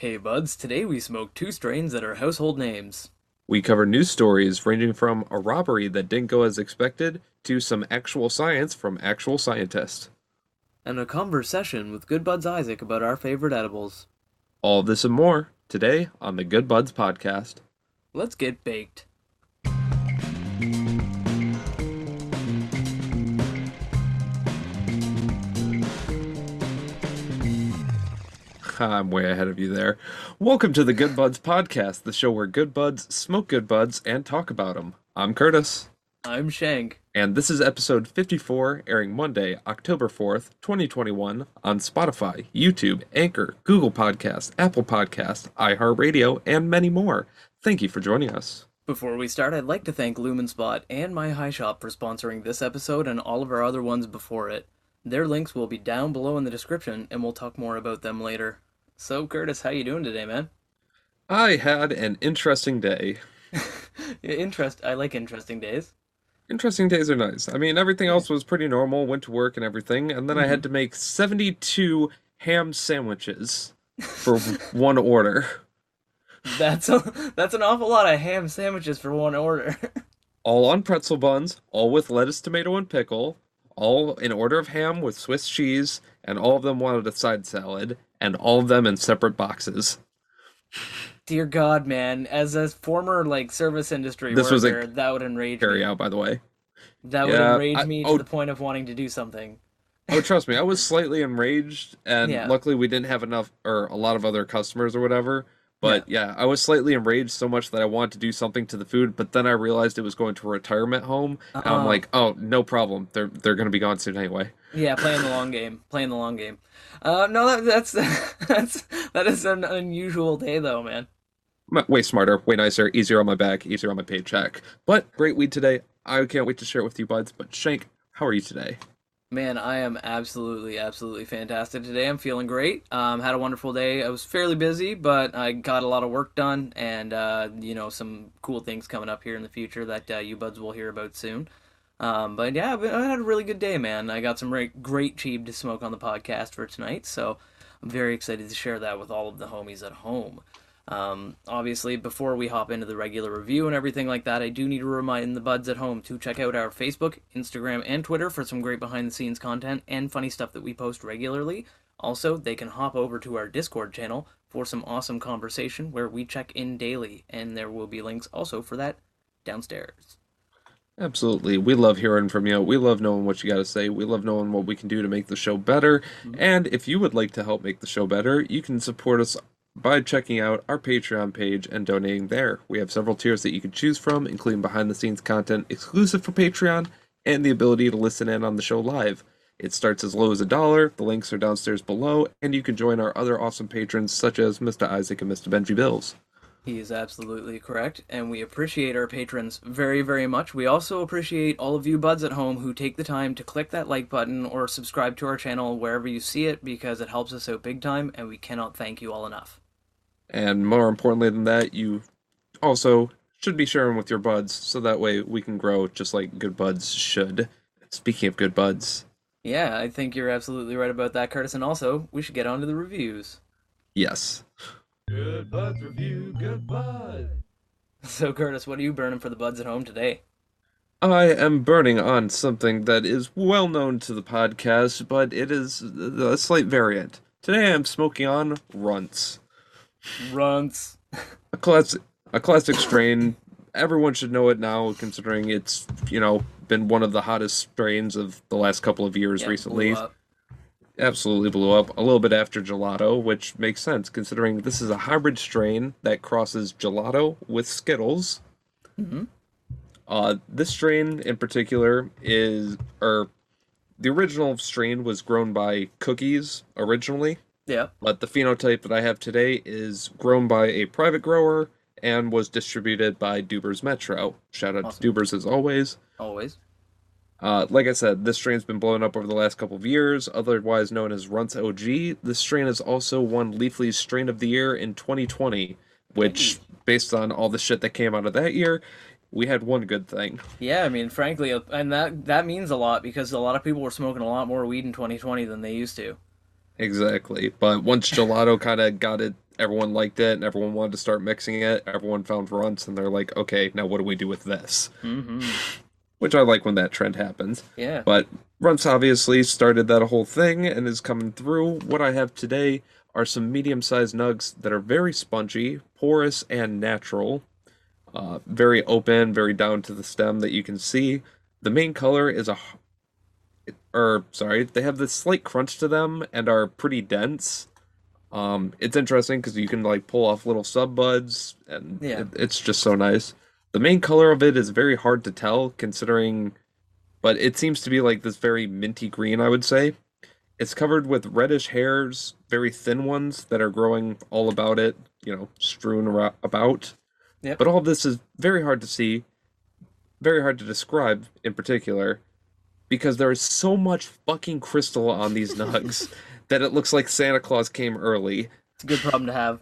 Hey buds, today we smoke two strains that are household names. We cover news stories ranging from a robbery that didn't go as expected to some actual science from actual scientists. And a conversation with Good Buds Isaac about our favorite edibles. All this and more today on the Good Buds podcast. Let's get baked. I'm way ahead of you there. Welcome to the Good Buds podcast, the show where good buds smoke good buds and talk about them. I'm Curtis. I'm Shank. And this is episode 54, airing Monday, October 4th, 2021, on Spotify, YouTube, Anchor, Google Podcast, Apple Podcast, iHeartRadio, and many more. Thank you for joining us. Before we start, I'd like to thank Lumenspot and My High Shop for sponsoring this episode and all of our other ones before it. Their links will be down below in the description, and we'll talk more about them later. So, Curtis, how you doing today, man? I had an interesting day. Interest. I like interesting days. Interesting days are nice. I mean, everything else was pretty normal. Went to work and everything, and then I had mm-hmm. to make seventy-two ham sandwiches for one order. That's a, that's an awful lot of ham sandwiches for one order. All on pretzel buns, all with lettuce, tomato, and pickle, all in order of ham with Swiss cheese, and all of them wanted a side salad, and all of them in separate boxes. Dear God, man! As a former like service industry This was a worker, that would enrage Carry me. out, by the way. That would Yeah, enrage I- me oh. to the point of wanting to do something. Oh, trust me, I was slightly enraged, and Yeah. luckily we didn't have enough or a lot of other customers or whatever. But yeah. I was slightly enraged so much that I wanted to do something to the food, but then I realized it was going to a retirement home, and I'm Uh-uh. like, oh, no problem. They're they're gonna be gone soon anyway. Yeah, playing the long game. Playing the long game. Uh, no, that, that's that's that is an unusual day though, man. Way smarter, way nicer, easier on my back, easier on my paycheck. But great weed today. I can't wait to share it with you, buds. But Shank, how are you today? Man, I am absolutely, absolutely fantastic today. I'm feeling great. Um, had a wonderful day. I was fairly busy, but I got a lot of work done, and uh, you know some cool things coming up here in the future that uh, you buds will hear about soon. Um, but yeah, I had a really good day, man. I got some re- great cheap to smoke on the podcast for tonight, so I'm very excited to share that with all of the homies at home. Um, obviously, before we hop into the regular review and everything like that, I do need to remind the buds at home to check out our Facebook, Instagram, and Twitter for some great behind the scenes content and funny stuff that we post regularly. Also, they can hop over to our Discord channel for some awesome conversation where we check in daily, and there will be links also for that downstairs. Absolutely. We love hearing from you. We love knowing what you got to say. We love knowing what we can do to make the show better. Mm-hmm. And if you would like to help make the show better, you can support us by checking out our Patreon page and donating there. We have several tiers that you can choose from, including behind the scenes content exclusive for Patreon and the ability to listen in on the show live. It starts as low as a dollar. The links are downstairs below, and you can join our other awesome patrons such as Mr. Isaac and Mr. Benji Bills. He is absolutely correct, and we appreciate our patrons very, very much. We also appreciate all of you buds at home who take the time to click that like button or subscribe to our channel wherever you see it because it helps us out big time, and we cannot thank you all enough. And more importantly than that, you also should be sharing with your buds so that way we can grow just like good buds should. Speaking of good buds, Yeah, I think you're absolutely right about that, Curtis, and also we should get on to the reviews. yes. Good Buds Review, Good Bud. So, Curtis, what are you burning for the buds at home today? I am burning on something that is well known to the podcast, but it is a slight variant. Today I'm smoking on Runts, Runts. a classic, a classic strain. Everyone should know it now, considering it's you know been one of the hottest strains of the last couple of years Yeah, recently. blew up. Absolutely blew up a little bit after gelato, which makes sense considering this is a hybrid strain that crosses gelato with Skittles. Mhm. Uh, this strain in particular is, or the original strain was grown by Cookies originally, Yeah. but the phenotype that I have today is grown by a private grower and was distributed by Dubers Metro. Shout out Awesome. to Dubers as always. Always. Uh, like I said, this strain's been blowing up over the last couple of years, otherwise known as Runts OG. This strain is also won Leafly's Strain of the Year in 2020, which, based on all the shit that came out of that year, we had one good thing. Yeah, I mean, frankly, uh, and that that means a lot because a lot of people were smoking a lot more weed in 2020 than they used to. Exactly. But once gelato kind of got it everyone liked it and everyone wanted to start mixing it. Everyone found runts and they're like, okay, now what do we do with this? hmm Which I like when that trend happens. Yeah. But runts obviously started that whole thing and is coming through. What I have today are some medium sized nugs that are very spongy, porous, and natural. Uh, very open, very down to the stem that you can see. The main color is a. Or, sorry, they have this slight crunch to them and are pretty dense. Um, it's interesting because you can like pull off little sub buds, and Yeah. it- it's just so nice. The main color of it is very hard to tell, considering but it seems to be like this very minty green, I would say. It's covered with reddish hairs, very thin ones that are growing all about it, you know, strewn about. Yep. But all this is very hard to see, very hard to describe in particular, because there is so much fucking crystal on these nugs that it looks like Santa Claus came early. It's a good problem to have.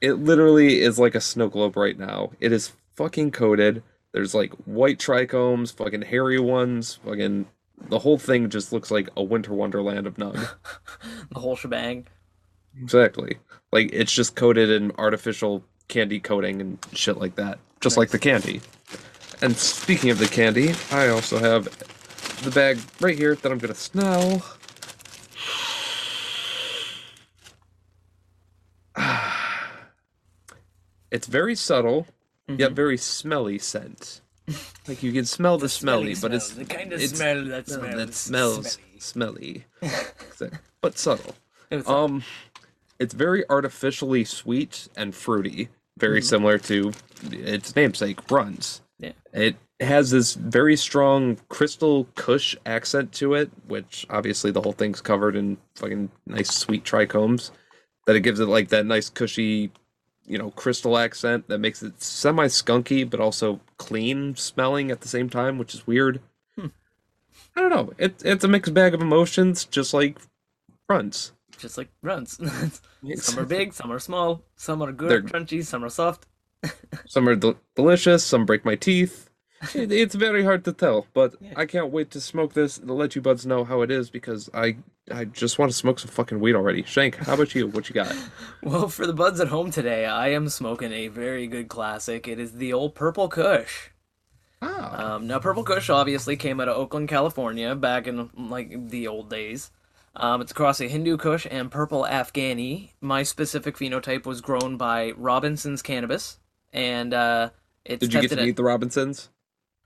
It literally is like a snow globe right now. It is fucking coated. There's like white trichomes, fucking hairy ones, fucking the whole thing just looks like a winter wonderland of nug. The whole shebang. exactly. Like it's just coated in artificial candy coating and shit like that. Just like the candy. And speaking of the candy, I also have the bag right here that I'm gonna smell. It's very subtle, yet very smelly scent. Like you can smell the, smelly, but it's the kind of it's- smell that smells. that smells smelly. smelly, but subtle. It's Um, it's very artificially sweet and fruity, very similar to its namesake, Runts. yeah. It has this very strong crystal Kush accent to it, which obviously the whole thing's covered in fucking nice sweet trichomes. That it gives it like that nice cushy, you know, crystal accent that makes it semi skunky but also clean smelling at the same time, which is weird. Hmm. I don't know. It, it's a mixed bag of emotions, just like Runts. Just like runs. some are big, some are small, some are good, They're- crunchy, some are soft. Some are del- delicious, some break my teeth. It, it's very hard to tell, but Yeah. I can't wait to smoke this to let you buds know how it is because I I just want to smoke some fucking weed already. Shank, how about you? What you got? Well, for the buds at home today, I am smoking a very good classic. It is the old Purple Kush. Ah, Um, now, Purple Kush obviously came out of Oakland, California, back in like the old days. Um, it's across a Hindu Kush and Purple Afghani. My specific phenotype was grown by Robinson's Cannabis, and uh, it's did you get to at- meet the Robinsons?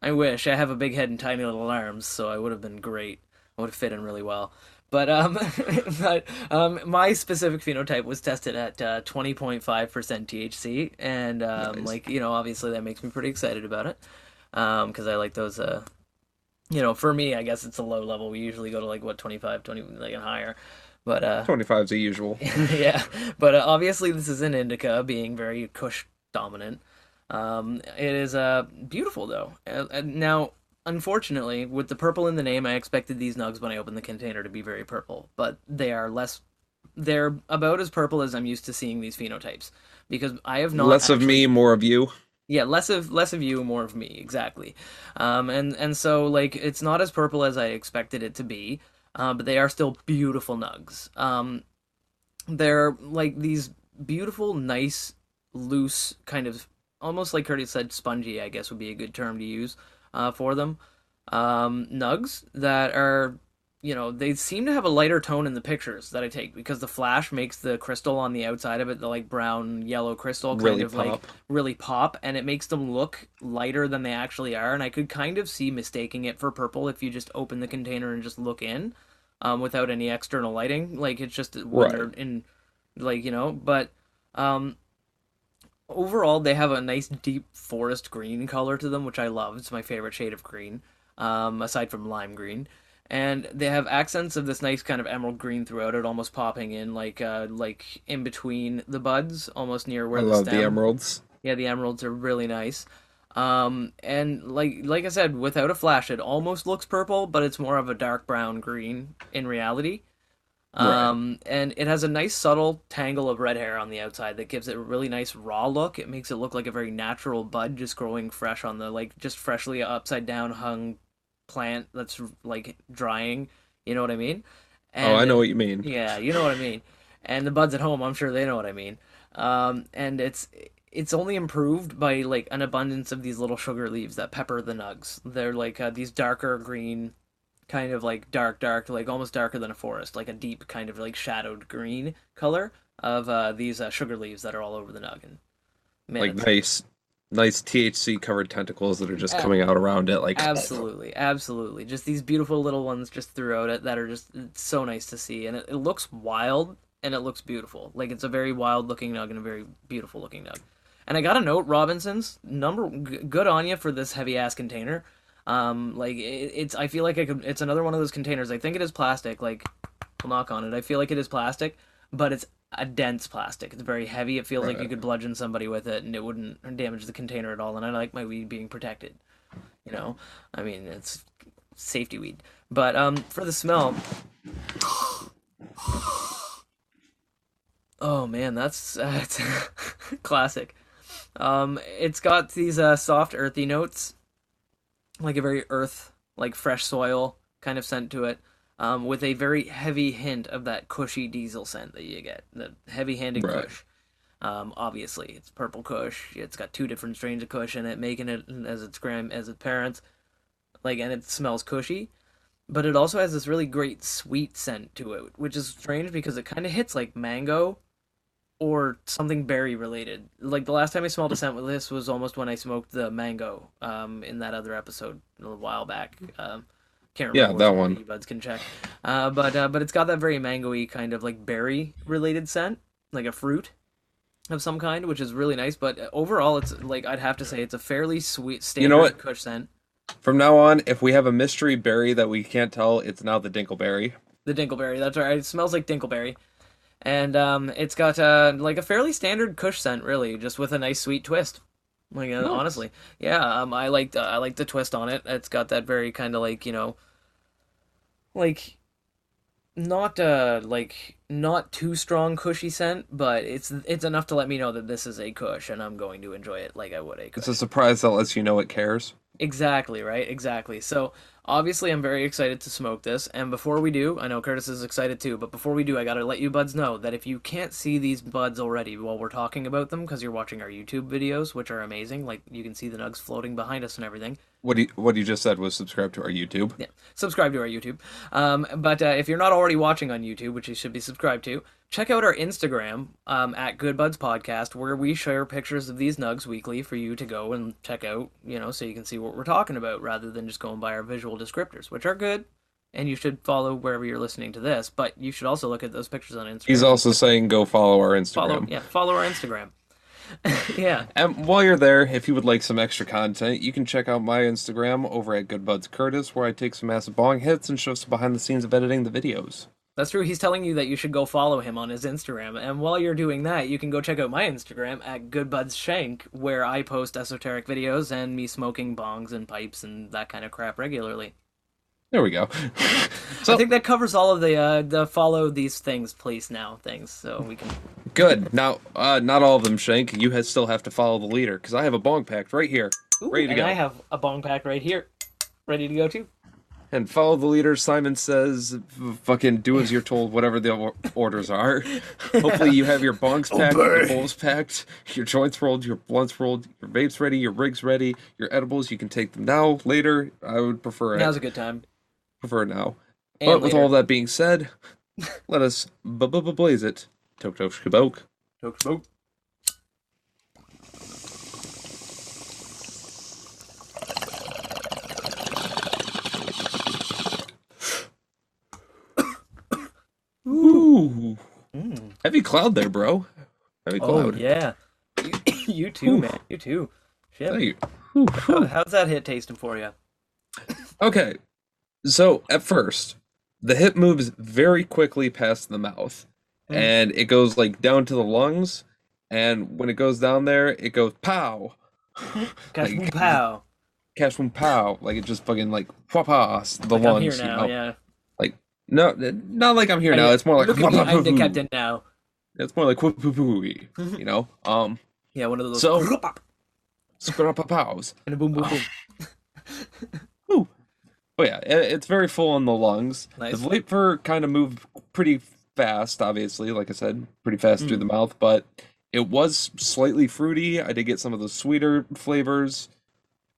I wish. I have a big head and tiny little arms, so I would have been great. I would have fit in really well. But um, but um, my specific phenotype was tested at uh, twenty point five percent THC, and um, Nice. like you know, obviously that makes me pretty excited about it, um, because I like those. Uh, you know, for me, I guess it's a low level. We usually go to like what 25, 20, like and higher. But uh, Twenty five is the usual. yeah, but uh, obviously this is an indica, being very Kush dominant. Um, it is uh beautiful though. Uh, now, unfortunately, with the purple in the name, I expected these nugs when I opened the container to be very purple, but they are less. They're about as purple as I'm used to seeing these phenotypes because I have not Less of me, more of you. yeah, less of less of you, more of me, exactly. Um, and and so like it's not as purple as I expected it to be, uh, but they are still beautiful nugs. Um, they're like these beautiful, nice, loose kind of almost like Curtis said, spongy. I guess would be a good term to use uh, for them. Um, nugs that are you know they seem to have a lighter tone in the pictures that I take because the flash makes the crystal on the outside of it the like brown yellow crystal kind Really of like really pop and it makes them look lighter than they actually are and i could kind of see mistaking it for purple if you just open the container and just look in um, without any external lighting like it's just Right. in like you know but um overall they have a nice deep forest green color to them which i love it's my favorite shade of green um, aside from lime green and they have accents of this nice kind of emerald green throughout it almost popping in like uh like in between the buds almost near where I the love stem the emeralds. yeah, the emeralds are really nice. Um, and like like I said, without a flash, it almost looks purple, but it's more of a dark brown green in reality. Right. Um, and it has a nice subtle tangle of red hair on the outside that gives it a really nice raw look. It makes it look like a very natural bud just growing fresh on the like just freshly upside down hung plant that's like drying. You know what I mean? oh, I know what you mean. yeah, you know what I mean. And the buds at home, I'm sure they know what I mean. um, and it's it's only improved by like an abundance of these little sugar leaves that pepper the nugs. They're like uh, these darker green, kind of like dark, dark, like almost darker than a forest, like a deep kind of like shadowed green color of uh, these uh, sugar leaves that are all over the nug. And man, like nice, nice THC covered tentacles that are just coming out around it. Like Absolutely, absolutely. Just these beautiful little ones just throughout it that are just it's so nice to see, and it, it looks wild and it looks beautiful. Like it's a very wild looking nug and a very beautiful looking nug. And I got a note, Robinsons, number g- good on you for this heavy ass container. Um, like it, it's I feel like I could, it's another one of those containers. I think it is plastic. Like, we'll knock on it. I feel like it is plastic, but it's a dense plastic. It's very heavy. It feels like you could bludgeon somebody with it, and it wouldn't damage the container at all. And I like my weed being protected. You know, I mean it's safety weed. But um, for the smell, oh man, that's that's classic. Um, it's got these uh, soft earthy notes, like a very earth, like fresh soil kind of scent to it. Um, with a very heavy hint of that cushy diesel scent that you get, the heavy-handed Right. Kush. Um, obviously, it's purple Kush. It's got two different strains of Kush in it, making it as its gram as its parents. Like, and it smells cushy, but it also has this really great sweet scent to it, which is strange because it kind of hits like mango or something berry related. Like the last time I smelled a scent with this was almost when I smoked the mango um, in that other episode a little while back. Um, can't Yeah, that one. You buds can check. Uh, but uh, but it's got that very mangoey kind of like berry related scent, like a fruit of some kind, which is really nice. But overall, it's like I'd have to say it's a fairly sweet standard You know what? Kush scent. from now on, if we have a mystery berry that we can't tell, it's now the dinkleberry. The Dinkleberry. That's right. It smells like Dinkleberry. And um, it's got uh, like a fairly standard Kush scent, really, just with a nice sweet twist. Like uh, Nice. honestly, yeah. Um, I like I like the twist on it. It's got that very kind of like you know, like not uh like not too strong cushy scent, but it's it's enough to let me know that this is a Kush and I'm going to enjoy it like I would a Kush. It's a surprise that lets you know it cares. Exactly, right? Exactly. So, obviously, I'm very excited to smoke this. And before we do, I know Curtis is excited too, but before we do, I gotta let you buds know that if you can't see these buds already while we're talking about them, because you're watching our YouTube videos, which are amazing, like you can see the nugs floating behind us and everything, What you, what you just said was subscribe to our YouTube. yeah, subscribe to our YouTube. Um, but uh, if you're not already watching on YouTube, which you should be subscribed to, check out our Instagram um, at Good Buds Podcast, where we share pictures of these nugs weekly for you to go and check out, you know, so you can see what we're talking about rather than just going by our visual descriptors, which are good. And you should follow wherever you're listening to this, but you should also look at those pictures on Instagram. He's also saying go follow our Instagram. follow, yeah, follow our Instagram. yeah, And while you're there, if you would like some extra content, you can check out my Instagram over at Good Buds Curtis, where I take some massive bong hits and show some behind the scenes of editing the videos. That's true. He's telling you that you should go follow him on his Instagram. And while you're doing that, you can go check out my Instagram at GoodBudsShank, where I post esoteric videos and me smoking bongs and pipes and that kind of crap regularly. There we go. So, I think that covers all of the uh, the follow these things, please now things, so we can. good. Now, uh, not all of them, Shank. You ha- still have to follow the leader because I have a bong packed right here, Ooh, ready to and go. I have a bong pack right here, ready to go too. And follow the leader. Simon says, "Fucking do as you're told, whatever the orders are." Hopefully, you have your bongs packed, your bowls packed, your joints rolled, your blunts rolled, your vapes ready, your rigs ready, your edibles. You can take them now, later. I would prefer it. Now's a good time. Prefer now. And but with all that being said, let us b- b- b- blaze it. Tok tok shkaboke. Toke smoke. Ooh, hmm. heavy cloud there, bro. Heavy Oh cloud. yeah, you, you too, man. You too. Shit. Thank you. How- How's that hit tasting for you? Okay, so at first, the hit moves very quickly past the mouth, Mm. and it goes like down to the lungs, and when it goes down there, it goes pow, Gosh, Like- pow. cash boom pow, like it just fucking like papa the Like lungs. I'm here you now, know? yeah. No, not like I'm here now. It's more like Look at I'm the captain now. It's more like whoop you know. Um, Yeah, one of those. So- and a boom, boom, boom. But yeah, it, it's very full in the lungs. Nice. The vapor kind of moved pretty fast, obviously, like I said, pretty fast through Mm. the mouth, but it was slightly fruity. I did get some of the sweeter flavors.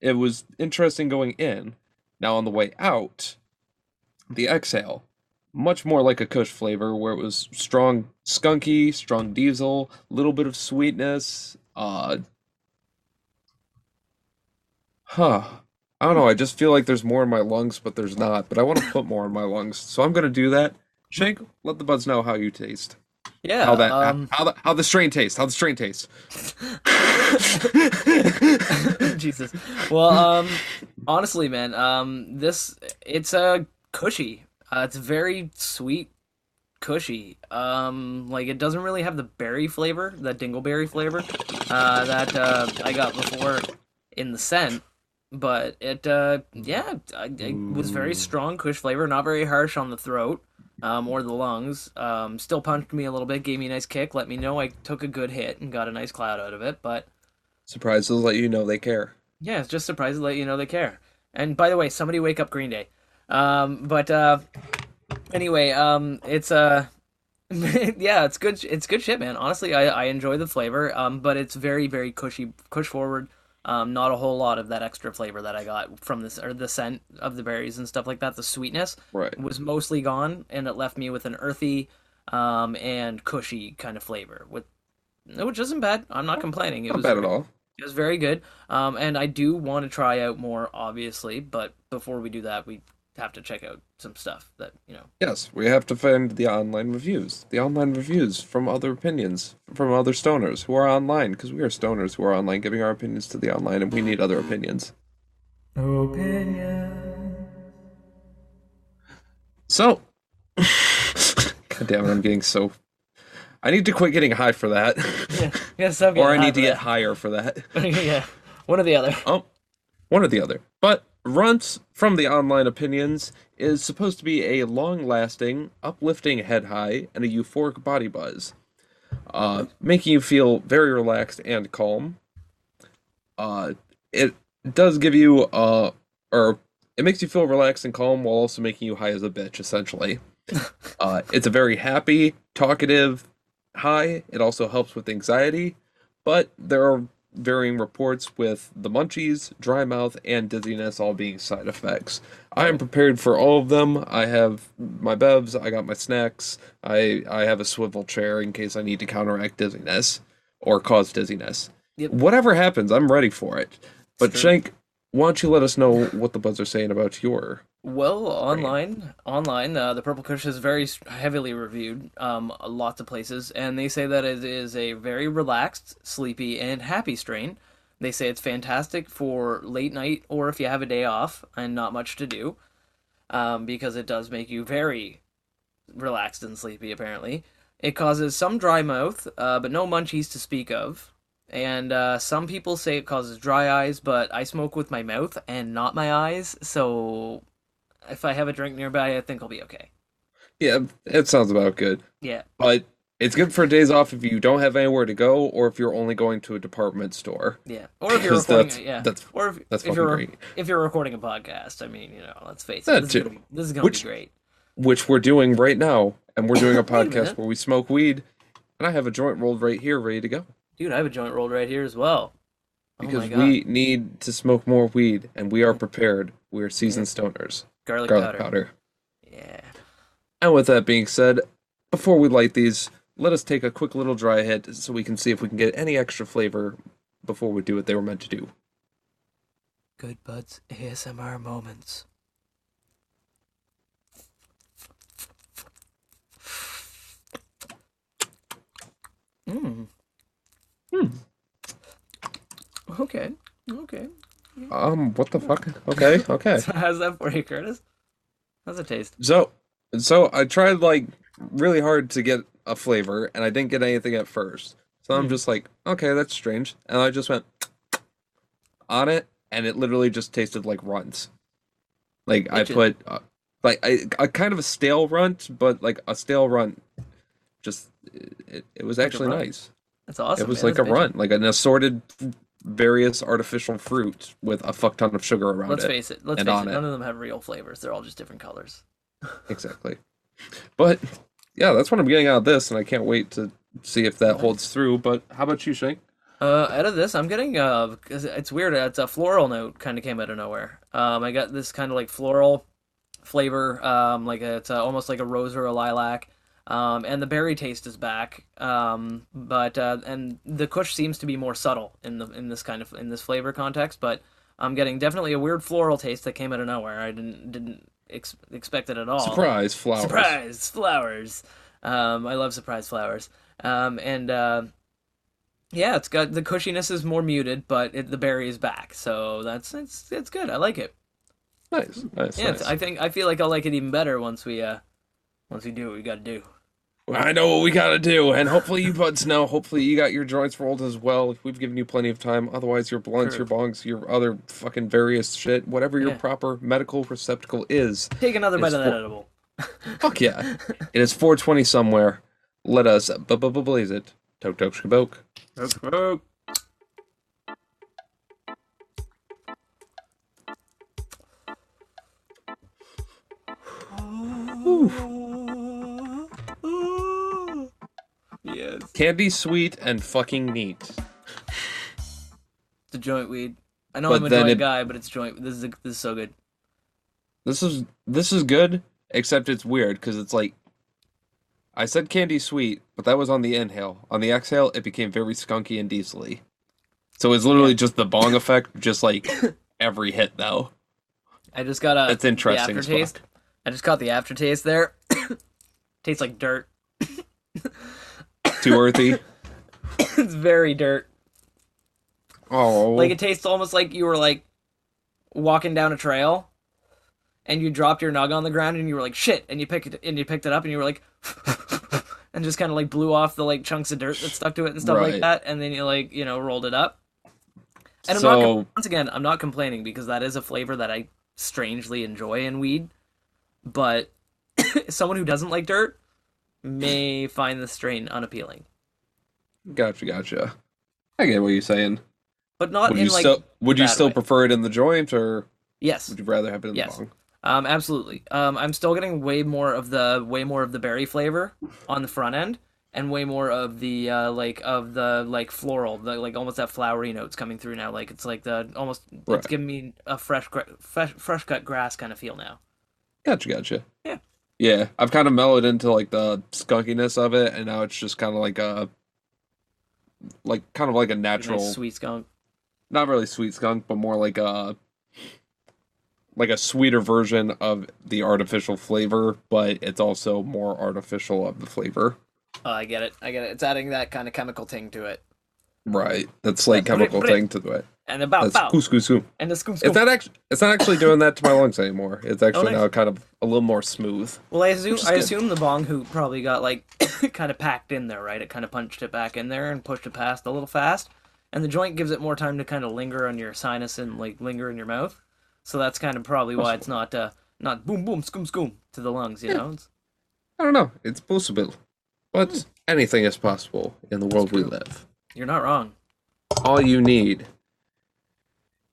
It was interesting going in. Now on the way out, the exhale, much more like a Kush flavor, where it was strong skunky, strong diesel, little bit of sweetness. Uh, huh. I don't know. I just feel like there's more in my lungs, but there's not. But I want to put more in my lungs, so I'm gonna do that. Shank, let the buds know how you taste. Yeah. How that um, how the how the strain tastes. How the strain tastes. Jesus. Well, um, honestly, man, um, this it's a uh, cushy. Uh, it's very sweet, cushy. Um, like it doesn't really have the berry flavor, the dingleberry flavor, uh, that uh, I got before in the scent. But it, uh, yeah, it was very strong Kush flavor, not very harsh on the throat um, or the lungs. Um, still punched me a little bit, gave me a nice kick, let me know I took a good hit and got a nice cloud out of it. But Surprises let you know they care. yeah, it's just surprised to let you know they care. And by the way, somebody wake up Green Day. Um, but uh, anyway, um, it's uh, yeah, it's good. It's good shit, man. Honestly, I, I enjoy the flavor. Um, but it's very very cushy, push forward. Um, not a whole lot of that extra flavor that I got from this or the scent of the berries and stuff like that. The sweetness Right. was mostly gone, and it left me with an earthy, um, and cushy kind of flavor. With which isn't bad. I'm not complaining. It Not was bad at all. it was very good. Um, and I do want to try out more, obviously. But before we do that, we have to check out some stuff that you know. Yes, we have to find the online reviews. The online reviews from other opinions, from other stoners who are online, because we are stoners who are online giving our opinions to the online, and we need other opinions. Opinion. So, God damn it, I'm getting so. I need to quit getting high for that, Yeah, yeah. Or I need to high get higher for that. for that. yeah, one or the other. Oh, one or the other. But Runts from the online opinions is supposed to be a long lasting, uplifting head high and a euphoric body buzz, uh, making you feel very relaxed and calm. Uh, it does give you, uh, or it makes you feel relaxed and calm while also making you high as a bitch, essentially. uh, it's a very happy, talkative high. It also helps with anxiety, but there are varying reports with the munchies, dry mouth, and dizziness all being side effects. I am prepared for all of them. I have my bevs, I got my snacks, I I have a swivel chair in case I need to counteract dizziness or cause dizziness. Yep. Whatever happens, I'm ready for it. But. Shank, why don't you let us know what the buds are saying about your Well, online, online, uh, the Purple Kush is very heavily reviewed, um, lots of places, and they say that it is a very relaxed, sleepy, and happy strain. They say it's fantastic for late night or if you have a day off and not much to do, um, because it does make you very relaxed and sleepy. Apparently, it causes some dry mouth, uh, but no munchies to speak of. And uh, some people say it causes dry eyes, but I smoke with my mouth and not my eyes, so if I have a drink nearby, I think I'll be okay. Yeah, it sounds about good. Yeah, But it's good for days off if you don't have anywhere to go or if you're only going to a department store. yeah. Or if you're recording, that's- yeah. that's- or if, that's if you're great. if you're recording a podcast, I mean, you know, let's face it, That this, too. Is gonna this is gonna Which- be great. Which we're doing right now. And we're doing a Wait a podcast where we smoke weed. And I have a joint rolled right here ready to go. Dude, I have a joint rolled right here as well. Oh Because god, we need to smoke more weed and we are prepared. We are seasoned stoners. Garlic, Garlic powder. powder. Yeah. And with that being said, before we light these, let us take a quick little dry hit so we can see if we can get any extra flavor before we do what they were meant to do. Good buds ASMR moments. Mm. Hmm. Okay. Okay. Um, what the fuck? Okay, okay. So how's that for you, Curtis? How's it taste? So, so I tried like really hard to get a flavor, and I didn't get anything at first. So I'm Hmm. just like, okay, that's strange, and I just went on it, and it literally just tasted like runts. Like I put, uh, like a, a kind of a stale runt, but like a stale runt. Just it, it was actually nice. That's awesome. it was man. like a That's bitchin'. runt, like an assorted various artificial fruit with a fuck ton of sugar around Let's it. face it. Let's face it. it. None of them have real flavors. They're all just different colors. Exactly. But yeah, that's what I'm getting out of this, and I can't wait to see if that holds through. But how about you, Shank? Uh, out of this, I'm getting uh, it's weird. It's a floral note, kind of came out of nowhere. Um, I got this kind of like floral flavor, um, like a, it's uh almost like a rose or a lilac. Um, and the berry taste is back. Um, but uh, and the Kush seems to be more subtle in the in this kind of in this flavor context. But I'm getting definitely a weird floral taste that came out of nowhere. I didn't didn't ex- expect it at all. Surprise flowers. Surprise flowers. Um, I love surprise flowers. Um, and uh, yeah, it's got the cushiness is more muted, but it, the berry is back, so that's it's it's good. I like it. Nice, nice, Yeah, nice. I think I feel like I'll like it even better once we uh once we do what we got to do. I know what we gotta do, and hopefully you buds know. Hopefully you got your joints rolled as well. We've given you plenty of time. Otherwise, your blunts, True. your bongs, your other fucking various shit, whatever your Yeah. proper medical receptacle is. Take another bite of that for- edible. Fuck yeah! it is 420 somewhere. Let us blaze it. Tok tok shkaboke. Yes. Candy sweet and fucking neat. It's a joint weed. I know But I'm a joint it- guy, but it's joint. This is this is so good. This is this is good, except it's weird because it's like I said candy sweet, but that was on the inhale. On the exhale, it became very skunky and diesely. So it's literally just the bong effect, just like every hit though. I just got a That's interesting the aftertaste. I just caught the aftertaste there. Tastes like dirt. Too earthy. it's very dirt. Oh, Like it tastes almost like you were like walking down a trail and you dropped your nug on the ground and you were like shit and you picked it and you picked it up and you were like and just kind of like blew off the like chunks of dirt that stuck to it and stuff Right. like that and then you like you know rolled it up. And I'm not once again I'm not complaining because that is a flavor that I strangely enjoy in weed, but someone who doesn't like dirt may find the strain unappealing. gotcha, gotcha. I get what you're saying. But not Would in you like still would you still way. prefer it in the joint, or yes. would you rather have it in Yes. the bong? Um, absolutely. Um, I'm still getting way more of the way more of the berry flavor on the front end, and way more of the uh, like of the like floral, the like almost that flowery notes coming through now. Like it's like the almost Right. it's giving me a fresh fresh fresh cut grass kind of feel now. Gotcha, gotcha. Yeah. I've kind of mellowed into like the skunkiness of it, and now it's just kind of like a, like kind of like a Nice natural, sweet skunk. not really sweet skunk, but more like a, like a sweeter version of the artificial flavor, but it's also more artificial of the flavor. Oh, I get it. I get it. It's adding that kind of chemical thing to it. Right. That's like chemical thing to it. And the bow That's bow. coos. And the scoop It's not actually it's not actually doing that to my lungs anymore. It's actually Oh, nice. now kind of a little more smooth. Well, I assume I good. assume the bong hoot probably got like kind of packed in there, right? It kind of punched it back in there and pushed it past a little fast, and the joint gives it more time to kind of linger on your sinus and like linger in your mouth. So that's kind of probably why it's not uh not boom boom scoom scoom to the lungs, you know. It's, I don't know. It's possible. But anything is possible in the world we live. you're not wrong. All you need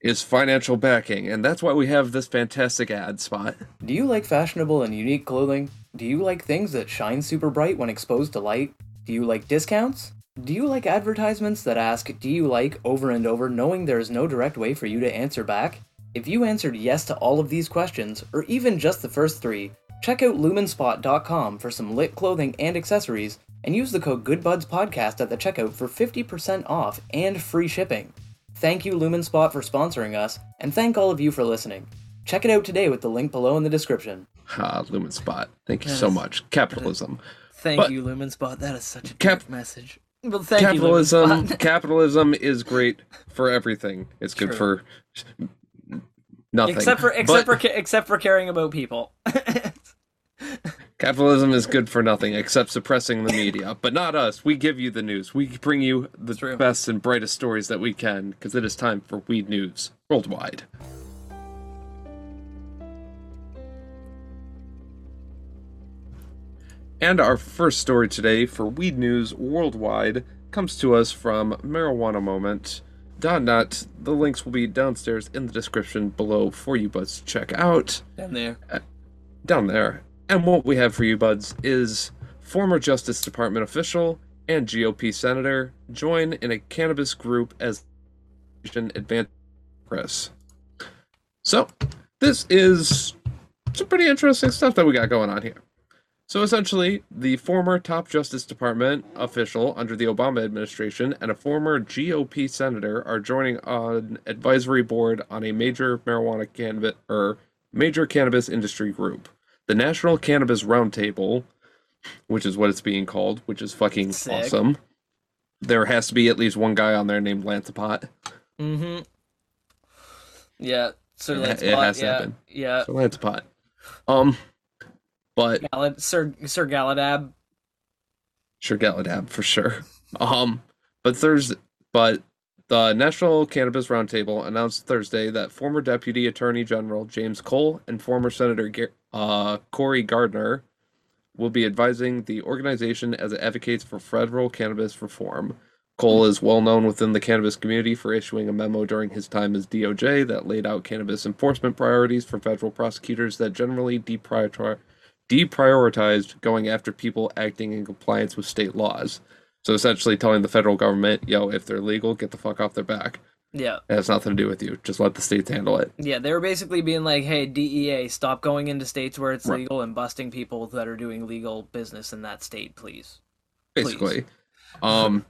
is financial backing, and that's why we have this fantastic ad spot. Do you like fashionable and unique clothing? Do you like things that shine super bright when exposed to light? Do you like discounts? Do you like advertisements that ask, Do you like over and over, knowing there is no direct way for you to answer back? If you answered yes to all of these questions, or even just the first three, check out lumenspot.com for some lit clothing and accessories, and use the code GoodBudsPodcast at the checkout for 50% off and free shipping. Thank you, Lumenspot, for sponsoring us, and thank all of you for listening. Check it out today with the link below in the description. Ah, Lumen Spot. Thank you That so is- much. Capitalism. Thank But- you, Lumenspot. That is such a Cap- deep message. Well, thank capitalism you, Lumenspot. capitalism is great for everything. It's good for nothing. except for except But for ca- except for caring about people. capitalism is good for nothing except suppressing the media. But not us. We give you the news. We bring you the True. best and brightest stories that we can because it is time for Weed News worldwide. And our first story today for Weed News Worldwide comes to us from Marijuana Moment. .net. The links will be downstairs in the description below for you buds to check out. Down there. Uh, down there. And what we have for you buds is former Justice Department official and GOP senator join in a cannabis group as advance press. So, this is some pretty interesting stuff that we got going on here. So essentially, the former top Justice Department official under the Obama administration and a former GOP senator are joining an advisory board on a major marijuana cannabis or major cannabis industry group, the National Cannabis Roundtable, which is what it's being called, which is fucking Sick. awesome. There has to be at least one guy on there named Lancepot. Mm-hmm. Yeah. Sir Lance it has to yeah, happen. yeah. So Lancepot. Um, but Sir Sir Galadab. Sure, Galadab for sure. Um, but Thursday, but the National Cannabis Roundtable announced Thursday that former Deputy Attorney General James Cole and former Senator uh, Cory Gardner will be advising the organization as it advocates for federal cannabis reform. Cole is well known within the cannabis community for issuing a memo during his time as DOJ that laid out cannabis enforcement priorities for federal prosecutors that generally deprioritize deprioritized going after people acting in compliance with state laws. So essentially telling the federal government, yo, if they're legal, get the fuck off their back. Yeah. It has nothing to do with you. Just let the states handle it. Yeah, they were basically being like, "Hey, DEA, stop going into states where it's Right. legal and busting people that are doing legal business in that state, please." Please. Basically. Um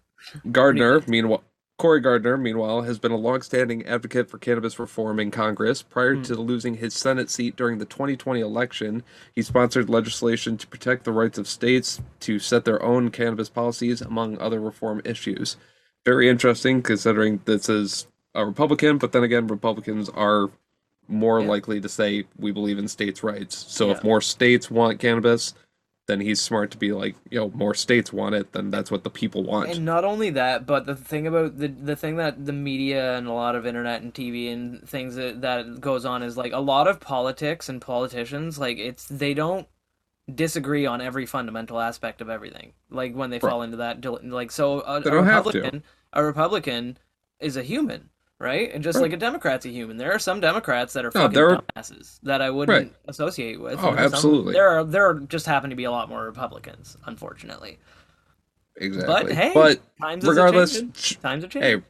Gardner, meanwhile Cory Gardner, meanwhile, has been a longstanding advocate for cannabis reform in Congress. Prior Hmm. to losing his Senate seat during the 2020 election, he sponsored legislation to protect the rights of states to set their own cannabis policies, among other reform issues. Very interesting, considering this is a Republican, but then again, Republicans are more Yeah. likely to say we believe in states' rights. So if more states want cannabis, then he's smart to be like, you know, more states want it, then that's what the people want. And not only that, but the thing about the the thing that the media and a lot of internet and TV and things that, that goes on is like a lot of politics and politicians like it's they don't disagree on every fundamental aspect of everything. Like when they Right. fall into that like so a, a don't have to. Republican a Republican is a human, right? And just Right. like a Democrat's a human. There are some Democrats that are No, fucking are- dumbasses that I wouldn't Right. associate with. Oh, there's some- absolutely. there are there are just happen to be a lot more Republicans, unfortunately. Exactly. But hey, but times regardless, sh- times are changing. hey,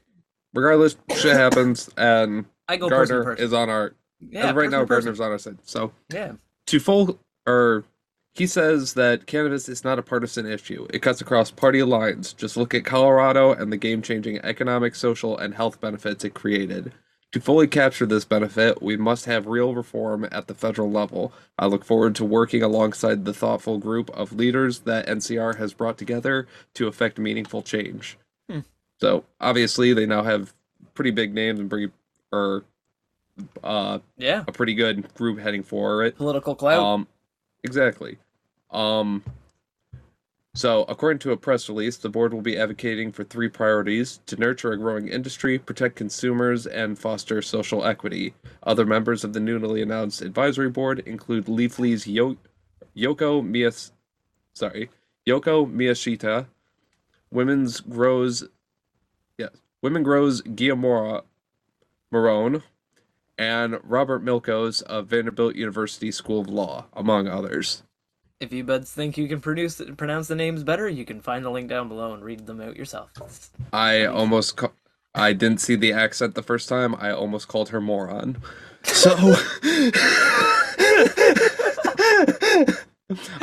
regardless, shit happens, and I go Gardner person. is on our. yeah, right now, person person. Gardner's on our side. So Yeah, to full or he says that cannabis is not a partisan issue. It cuts across party lines. Just look at Colorado and the game-changing economic, social, and health benefits it created. To fully capture this benefit, we must have real reform at the federal level. I look forward to working alongside the thoughtful group of leaders that NCR has brought together to effect meaningful change. Hmm. So obviously, they now have pretty big names and pretty, or uh, yeah. a pretty good group heading for it. Political clout. Um, exactly. Um, so, according to a press release, the board will be advocating for three priorities to nurture a growing industry, protect consumers, and foster social equity. Other members of the newly announced advisory board include Leafly's Yo- Yoko Miyas, sorry, Yoko Miyashita, Women's Grows, yes, Women Grows Guillermo Marone, and Robert Mikos of Vanderbilt University School of Law, among others. if you buds think you can produce pronounce the names better, you can find the link down below and read them out yourself. I almost, ca- I didn't see the accent the first time. I almost called her moron. So,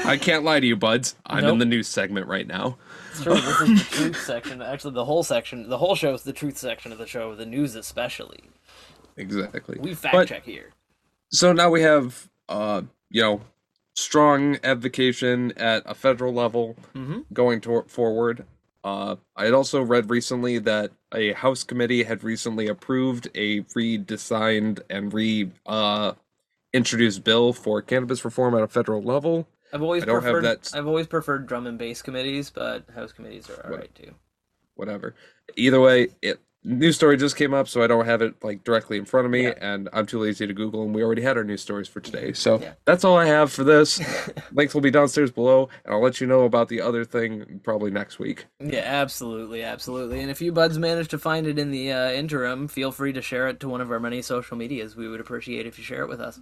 I can't lie to you, buds. I'm in the news segment right now. It's true. This is the truth section. Actually, the whole section, the whole show is the truth section of the show, the news especially. Exactly. We fact But- check here. So now we have, uh, you know, strong advocation at a federal level. Mm-hmm. going to- forward. Uh, I had also read recently that a House committee had recently approved a redesigned and re uh, introduced bill for cannabis reform at a federal level. I've always I don't have preferred. that- I've always preferred drum and bass committees, but house committees are What- alright too. Whatever. Either way, it news story just came up, so I don't have it like directly in front of me, Yeah. and I'm too lazy to Google, and we already had our news stories for today. So Yeah. that's all I have for this. Links will be downstairs below, and I'll let you know about the other thing probably next week. Yeah, absolutely, absolutely. And if you buds manage to find it in the uh, interim, feel free to share it to one of our many social medias. We would appreciate if you share it with us.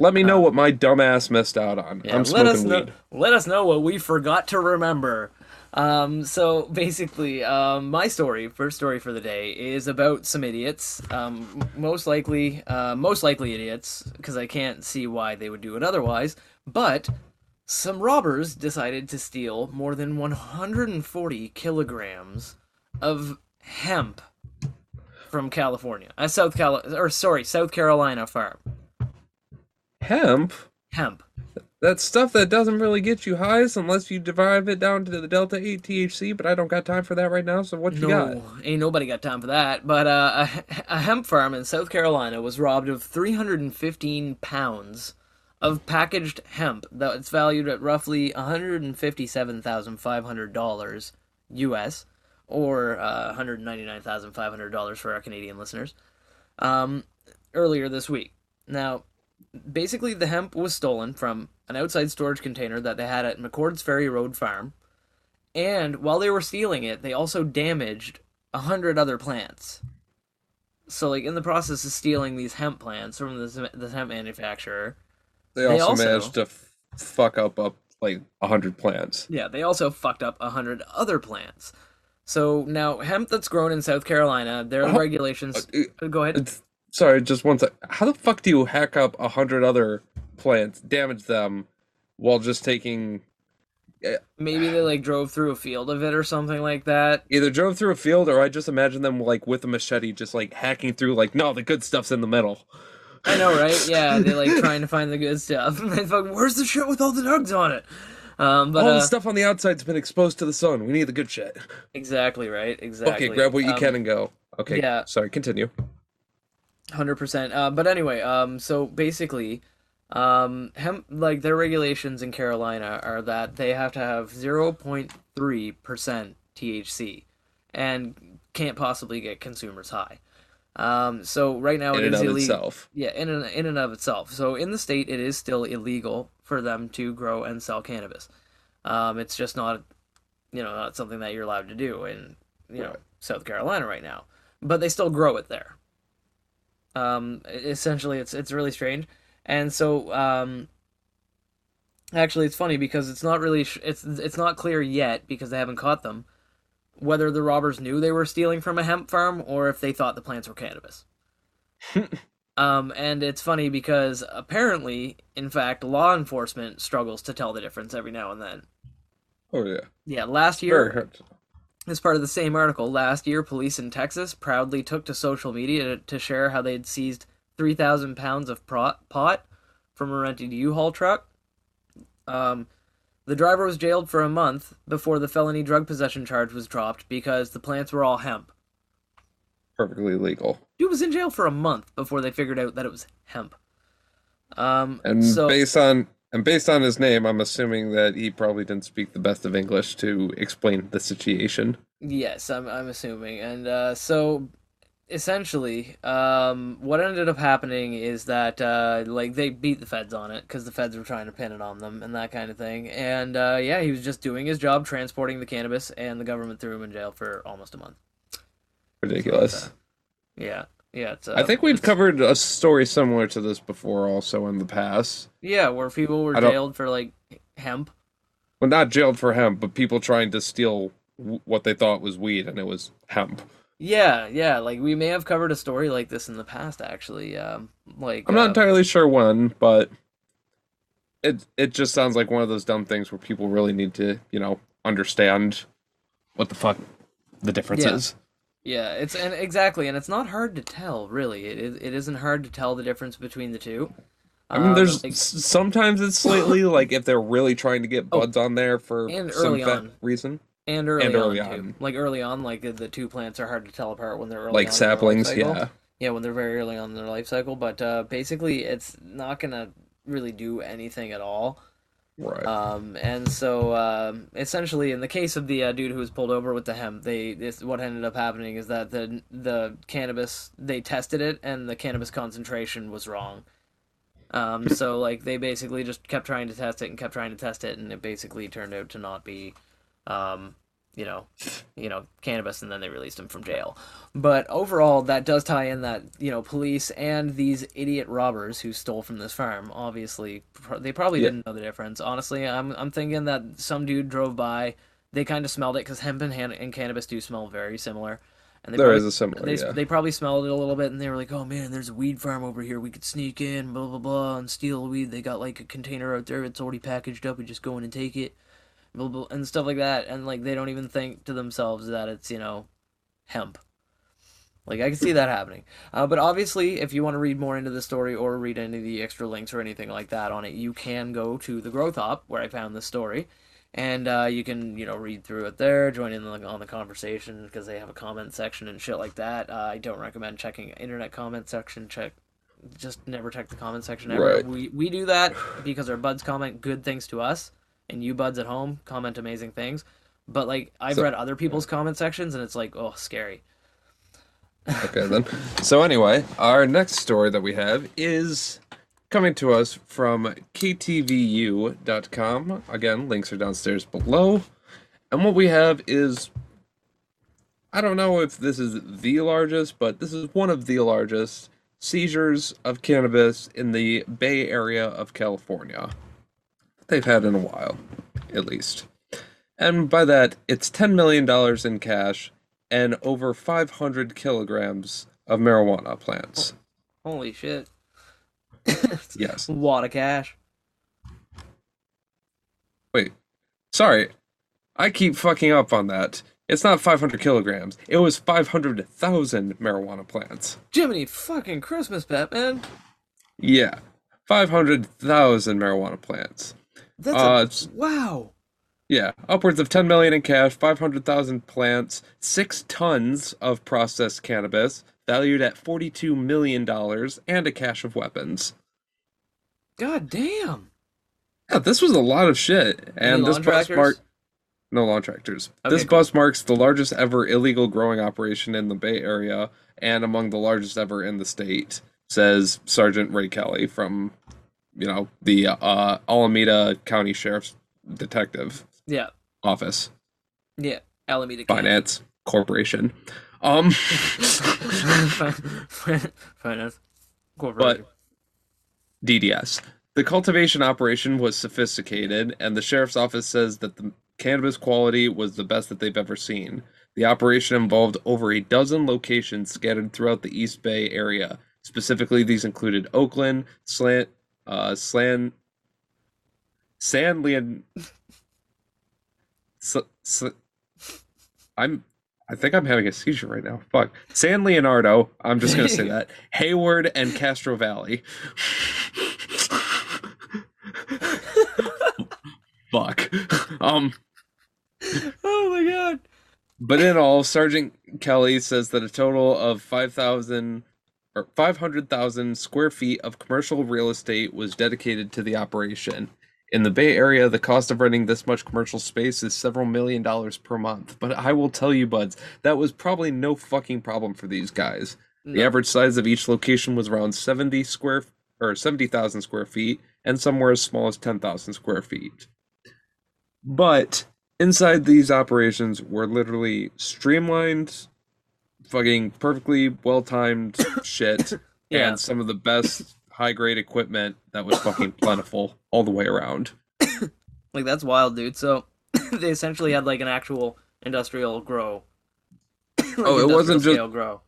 Let me know what my dumbass missed out on. Yeah, I'm let smoking us know. Let us know what we forgot to remember. Um, so basically, um, my story, first story for the day, is about some idiots. Um, most likely, uh, most likely idiots, because I can't see why they would do it otherwise. But some robbers decided to steal more than 140 kilograms of hemp from California, a South Cal, or sorry, South Carolina farm. Hemp? Hemp. That's stuff that doesn't really get you highs unless you derive it down to the delta 8 THC, but I don't got time for that right now, so what you got? No, ain't nobody got time for that. But uh, a, a hemp farm in South Carolina was robbed of 315 pounds of packaged hemp that's valued at roughly $157,500 US, or uh, $199,500 for our Canadian listeners, um, earlier this week. Now, basically, the hemp was stolen from an outside storage container that they had at McCord's Ferry Road Farm. And while they were stealing it, they also damaged a hundred other plants. So, like in the process of stealing these hemp plants from this this hemp manufacturer, They They also, also- managed to f- fuck up up like a hundred plants. yeah, they also fucked up a hundred other plants. So now hemp that's grown in South Carolina, their Uh-huh. regulations. Uh, Go ahead. Sorry, just one sec. How the fuck do you hack up a hundred other plants, damage them, while just taking Maybe they like drove through a field of it or something like that. either drove through a field or I just imagine them like with a machete, just like hacking through. Like, no, the good stuff's in the middle. I know, right? Yeah, they like trying to find the good stuff. And they fuck, where's the shit with all the nugs on it? Um, but All uh, the stuff on the outside's been exposed to the sun. We need the good shit. exactly right. Exactly. Okay, grab what you Um, can and go. Okay, yeah. Sorry, continue. Hundred percent. Uh, but anyway, um, so basically, um, hemp like their regulations in Carolina are that they have to have zero point three percent THC, and can't possibly get consumers high. Um, so right now In it is illegal. itself. Yeah, in and, in and of itself. So in the state, it is still illegal for them to grow and sell cannabis. Um, it's just not, you know, not something that you're allowed to do in, you know, Right. South Carolina right now. But they still grow it there. Um, essentially, it's it's really strange, and so um, actually, it's funny because it's not really sh- it's it's not clear yet because they haven't caught them whether the robbers knew they were stealing from a hemp farm or if they thought the plants were cannabis. um, and it's funny because apparently, in fact, law enforcement struggles to tell the difference every now and then. Oh yeah. Yeah, last Very year. As part of the same article, last year, police in Texas proudly took to social media to, to share how they'd seized 3,000 pounds of pot, pot from a rented U-Haul truck. Um, the driver was jailed for a month before the felony drug possession charge was dropped because the plants were all hemp. Perfectly legal. Dude was in jail for a month before they figured out that it was hemp. Um, And so based on and based on his name, I'm assuming that he probably didn't speak the best of English to explain the situation. Yes, I'm I'm assuming. And uh, so essentially, um, what ended up happening is that uh, like they beat the feds on it because the feds were trying to pin it on them and that kind of thing. And uh, yeah, he was just doing his job transporting the cannabis, and the government threw him in jail for almost a month. Ridiculous. Yeah, yeah. It's, uh, I think we've it's- covered a story similar to this before, also in the past. yeah, where people were jailed for like hemp. Well, not jailed for hemp, but people trying to steal w- what they thought was weed, and it was hemp. Yeah, yeah. Like we may have covered a story like this in the past, actually. Um, like I'm not uh, entirely sure when, but it it just sounds like one of those dumb things where people really need to, you know, understand what the fuck the difference Yeah. is. Yeah, it's and exactly, and it's not hard to tell, really. It is, it isn't hard to tell the difference between the two. I mean, Um, there's like- sometimes it's slightly like if they're really trying to get Oh, buds on there for and some early on. reason, and early, and early on, on. Like early on, like the, the two plants are hard to tell apart when they're early like on in their life saplings. Yeah, yeah, when they're very early on in their life cycle. But uh, basically, it's not gonna really do anything at all. Right. Um, and so um, essentially, in the case of the uh, dude who was pulled over with the hemp, they this what ended up happening is that the the cannabis they tested it and the cannabis concentration was wrong. Um, so like they basically just kept trying to test it and kept trying to test it, and it basically turned out to not be, um, you know, you know, cannabis, and then they released him from jail. But overall, that does tie in that you know police and these idiot robbers who stole from this farm. Obviously, they probably Yeah. didn't know the difference. Honestly, I'm I'm thinking that some dude drove by, they kind of smelled it because hemp and, han- and cannabis do smell very similar. And they There probably, is a similar, they, yeah. they probably smelled it a little bit and they were like, oh man, there's a weed farm over here. We could sneak in, blah, blah, blah, and steal the weed. They got like a container out there. It's already packaged up. We just go in and take it, and stuff like that. And like, they don't even think to themselves that it's, you know, hemp. Like, I can see that happening. Uh, but obviously, if you want to read more into the story or read any of the extra links or anything like that on it, you can go to the Growth Op, where I found this story and uh, you can you know read through it there join in on the conversation because they have a comment section and shit like that uh, i don't recommend checking internet comment section check just never check the comment section ever Right. we, we do that because our buds comment good things to us and you buds at home comment amazing things but like i've So- read other people's comment sections and it's like oh scary Okay, then. So, anyway, our next story that we have is coming to us from ktvu.com. Again, links are downstairs below. And what we have is I don't know if this is the largest, but this is one of the largest seizures of cannabis in the Bay Area of California. They've had in a while, at least. And by that, it's $10 million in cash and over 500 kilograms of marijuana plants. holy shit Yes. wad of cash Wait. Sorry. I keep fucking up on that. It's not 500 kilograms. It was 500,000 marijuana plants. jiminy fucking christmas batman Yeah. 500,000 marijuana plants. That's Uh, a, it's- wow Yeah, upwards of 10 million in cash, 500,000 plants, 6 tons of processed cannabis, valued at 42 million dollars, and a cache of weapons. god damn Yeah, this was a lot of shit. And this bus mark no lawn tractors. Okay, this cool. bus marks the largest ever illegal growing operation in the Bay Area and among the largest ever in the state, says Sergeant Ray Kelly from, you know, the uh, Alameda County Sheriff's Detective yeah Office, yeah alameda County. Finance Corporation. Um, Finance. Corporation. but DDS. The cultivation operation was sophisticated, and the sheriff's office says that the cannabis quality was the best that they've ever seen. The operation involved over a dozen locations scattered throughout the East Bay area. Specifically, these included Oakland, Slant, uh, Slan, San Leon. S- S- I'm. I think I'm having a seizure right now. Fuck. San Leonardo. I'm just gonna say that. Hayward and Castro Valley. Fuck. Um. oh my god. But in all, Sergeant Kelly says that a total of 5,000 or 500,000 square feet of commercial real estate was dedicated to the operation. In the Bay Area, the cost of renting this much commercial space is several million dollars per month. But I will tell you, buds, that was probably no fucking problem for these guys. The average size of each location was around 70 square or 70,000 square feet and somewhere as small as 10,000 square feet. But inside these operations were literally streamlined, fucking perfectly well timed shit, Yeah. and some of the best high grade equipment that was fucking plentiful all the way around. Like that's wild, dude. So they essentially had like an actual industrial grow. Like, Oh, it wasn't just- grow.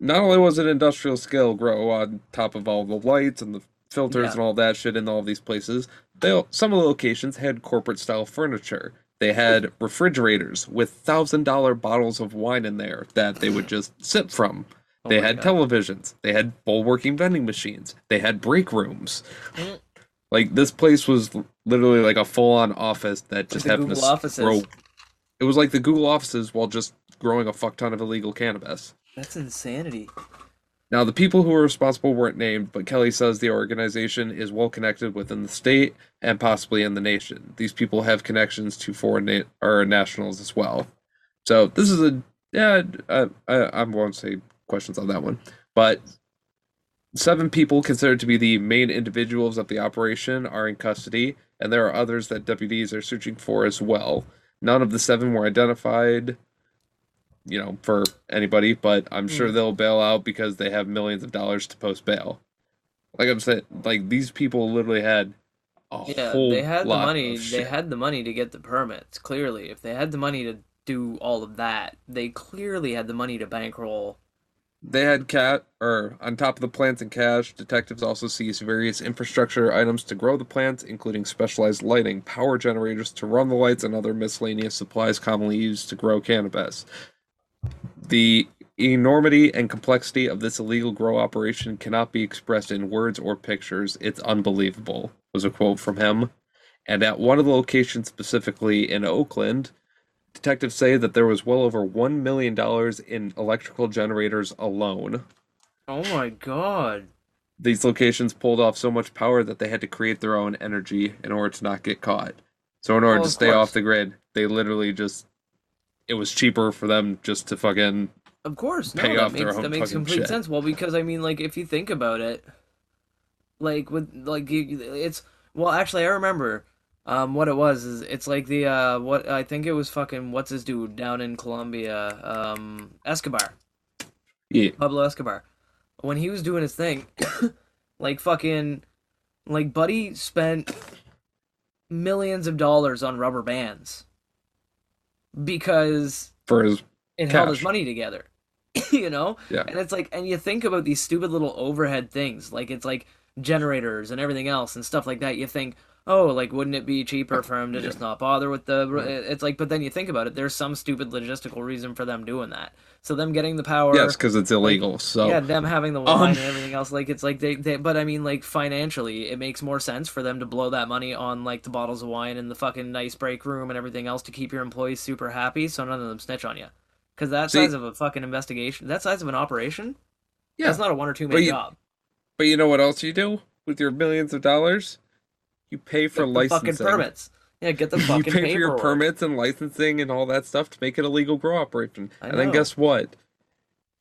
Not only was it industrial scale grow on top of all the lights and the filters Yeah. and all that shit in all these places, they some of the locations had corporate style furniture. They had refrigerators with thousand dollar bottles of wine in there that they would just sip from. Oh they had God. televisions. They had full working vending machines. They had break rooms. Mm. Like this place was literally like a full on office that just the happened Google to offices. grow. It was like the Google offices while just growing a fuck ton of illegal cannabis. That's insanity. Now, the people who were responsible weren't named, but Kelly says the organization is well connected within the state and possibly in the nation. These people have connections to foreign na- or nationals as well. So this is a yeah. I, I, I won't say questions on that one, but seven people considered to be the main individuals of the operation are in custody, and there are others that deputies are searching for as well. None of the seven were identified you know, for anybody, but I'm sure Mm. they'll bail out because they have millions of dollars to post bail. Like I'm saying, like these people literally had a Yeah, whole they had the money. They had the money to get the permits. Clearly, if they had the money to do all of that, they clearly had the money to bankroll. They had cat or on top of the plants and cash, detectives also seized various infrastructure items to grow the plants, including specialized lighting, power generators to run the lights, and other miscellaneous supplies commonly used to grow cannabis. The enormity and complexity of this illegal grow operation cannot be expressed in words or pictures. It's unbelievable, was a quote from him. And at one of the locations specifically in Oakland, detectives say that there was well over $1 million in electrical generators alone. Oh my god! These locations pulled off so much power that they had to create their own energy in order to not get caught. So in order Oh, to stay course. off the grid, they literally just it was cheaper for them just to fucking Of course, no, Pay that off their makes that makes complete shit. sense. Well, because I mean, like, if you think about it, like with like it's well, actually, I remember. Um, what it was is it's like the uh, what I think it was fucking what's his dude down in Colombia, um, Escobar. yeah. Pablo Escobar. When he was doing his thing, like fucking, like Buddy spent millions of dollars on rubber bands because for his it held his money together. you know? Yeah. And it's like, and you think about these stupid little overhead things, like it's like generators and everything else and stuff like that. You think, oh, like wouldn't it be cheaper for him to just not bother with the? It's like, but then you think about it. There's some stupid logistical reason for them doing that. So them getting the power. yes, because it's illegal. so Yeah, them having the Um, and everything else, like it's like they, they, but I mean, like financially, it makes more sense for them to blow that money on like the bottles of wine and the fucking nice break room and everything else to keep your employees super happy, so none of them snitch on you. Because that See- size of a fucking investigation, that size of an operation, Yeah. that's not a one or two man job. But you know what else you do with your millions of dollars? You pay for Get the fucking licensing. permits. Yeah, get the fucking. you pay for your permits and licensing and all that stuff to make it a legal grow operation. And then guess what?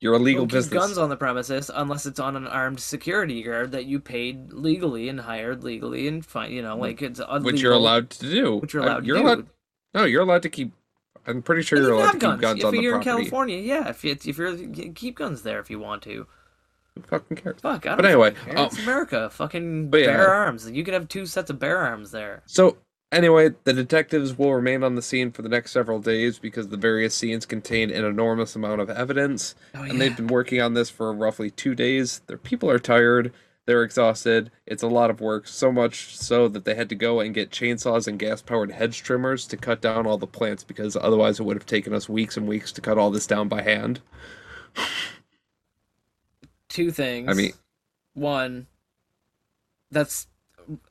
You're a legal Don't keep business. guns on the premises unless it's on an armed security guard that you paid legally and hired legally and fine. You know, like it's illegal, which you're allowed to do. Which you're Uh, allowed you're to do. allowed. No, you're allowed to keep. I'm pretty sure And you're you allowed to have keep guns if on the you're in. California, yeah. If it's if you're you keep guns there if you want to. Who fucking cares? Fuck, I don't But anyway, um, it's America. Fucking but yeah. bear arms. You could have two sets of bear arms there. So anyway, the detectives will remain on the scene for the next several days because the various scenes contain an enormous amount of evidence, Oh, and they've been working on this for roughly two days. Their people are tired. They're exhausted. It's a lot of work, so much so that they had to go and get chainsaws and gas-powered hedge trimmers to cut down all the plants because otherwise it would have taken us weeks and weeks to cut all this down by hand. two things. I mean- one, that's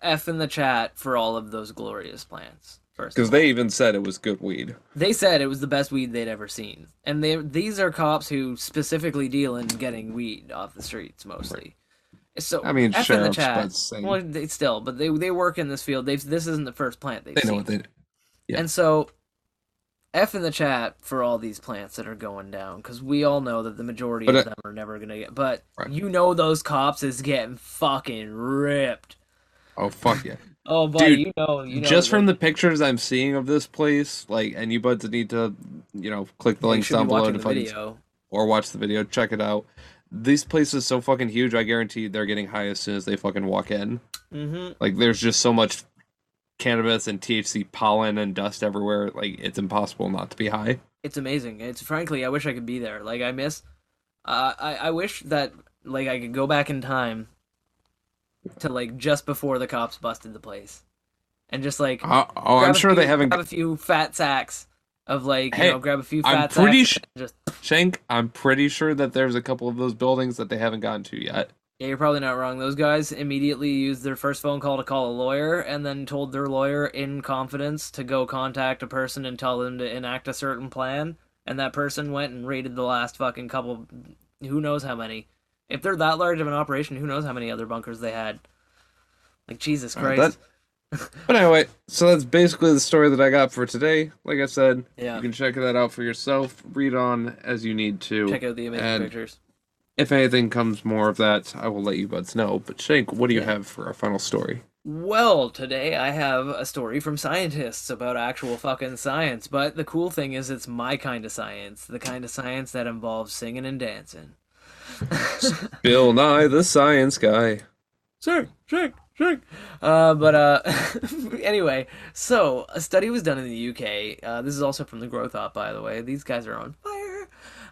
F in the chat for all of those glorious plants. First, Because they even said it was good weed. they said it was the best weed they'd ever seen, and they these are cops who specifically deal in getting weed off the streets mostly. So I mean, F in the chat. Well, they still, but they they work in this field. They've this isn't the first plant they've They know seen. what they do. Yeah. And so, F in the chat for all these plants that are going down, because we all know that the majority But, of them are never gonna get. But Right. you know those cops is getting fucking ripped. Oh fuck yeah! Oh, buddy, Dude, you know, you know. just from the pictures I'm seeing of this place, like, and you buds need to, you know, click the links should be down below to the find video. or watch the video. Check it out. These places so fucking huge. I guarantee they're getting high as soon as they fucking walk in. Mm-hmm. Like, there's just so much cannabis and THC pollen and dust everywhere. Like, it's impossible not to be high. It's amazing. It's frankly, I wish I could be there. Like I miss. Uh, I I wish that like I could go back in time. To like just before the cops busted the place, and just like Uh, oh, I'm sure few- they haven't. grab a few fat sacks of like you Hey, know grab a few I'm fat pretty and just Shank, I'm pretty sure that there's a couple of those buildings that they haven't gotten to yet. Yeah you're probably not wrong. Those guys immediately used their first phone call to call a lawyer and then told their lawyer in confidence to go contact a person and tell them to enact a certain plan. And that person went and raided the last fucking couple who knows how many. If they're that large of an operation who knows how many other bunkers they had. Like jesus christ. But anyway, so that's basically the story that I got for today. Like I said, yeah. you can check that out for yourself. Read on as you need to. check out the amazing and- pictures If anything comes more of that, I will let you buds know. But Shank, what do you Yeah. have for our final story? Well, today I have a story from scientists about actual fucking science, but the cool thing is it's my kind of science, the kind of science that involves singing and dancing. Bill Nye, the Science Guy. Sing, Shrink. Uh, but uh, anyway, so a study was done in the UK. Uh, this is also from the Growth Op, by the way. These guys are on fire.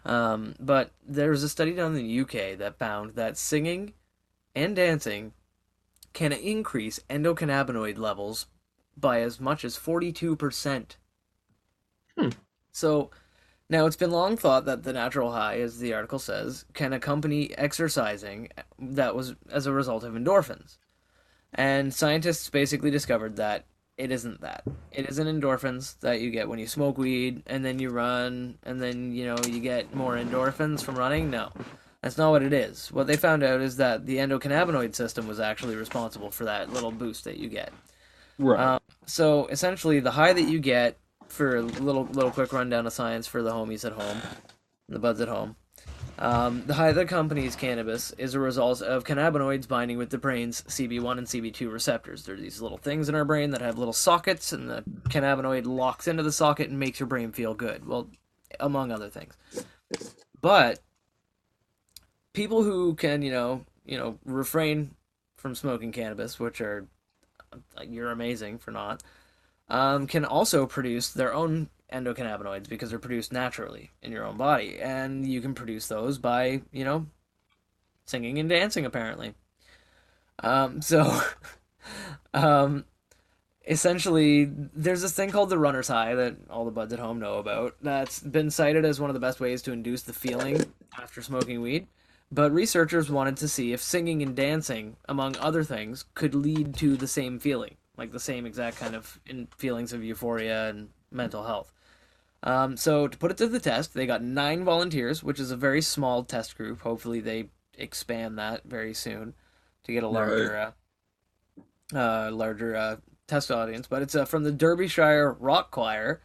Um, but there was a study done in the UK that found that singing and dancing can increase endocannabinoid levels by as much as 42%. Hmm. So now it's been long thought that the natural high, as the article says, can accompany exercising that was as a result of endorphins. And scientists basically discovered that it isn't that. It isn't endorphins that you get when you smoke weed and then you run and then, you know, you get more endorphins from running. No. That's not what it is. What they found out is that the endocannabinoid system was actually responsible for that little boost that you get. Right. Um, so essentially, the high that you get for a little little quick rundown of science for the homies at home, the buds at home. Um, the high that accompanies cannabis is a result of cannabinoids binding with the brain's CB1 and CB2 receptors. They're these little things in our brain that have little sockets, and the cannabinoid locks into the socket and makes your brain feel good. Well, among other things. But people who can, you know, you know, refrain from smoking cannabis, which are you're amazing for not, um, can also produce their own endocannabinoids because they're produced naturally in your own body, and you can produce those by, you know, singing and dancing apparently. Um, so, um, essentially, there's this thing called the runner's high that all the buds at home know about. That's been cited as one of the best ways to induce the feeling after smoking weed. But researchers wanted to see if singing and dancing, among other things, could lead to the same feeling, like the same exact kind of in feelings of euphoria and mental health. Um, so to put it to the test, they got nine volunteers, which is a very small test group. Hopefully, they expand that very soon to get a larger, uh, uh, larger uh, test audience. But it's uh, from the Derbyshire Rock Choir,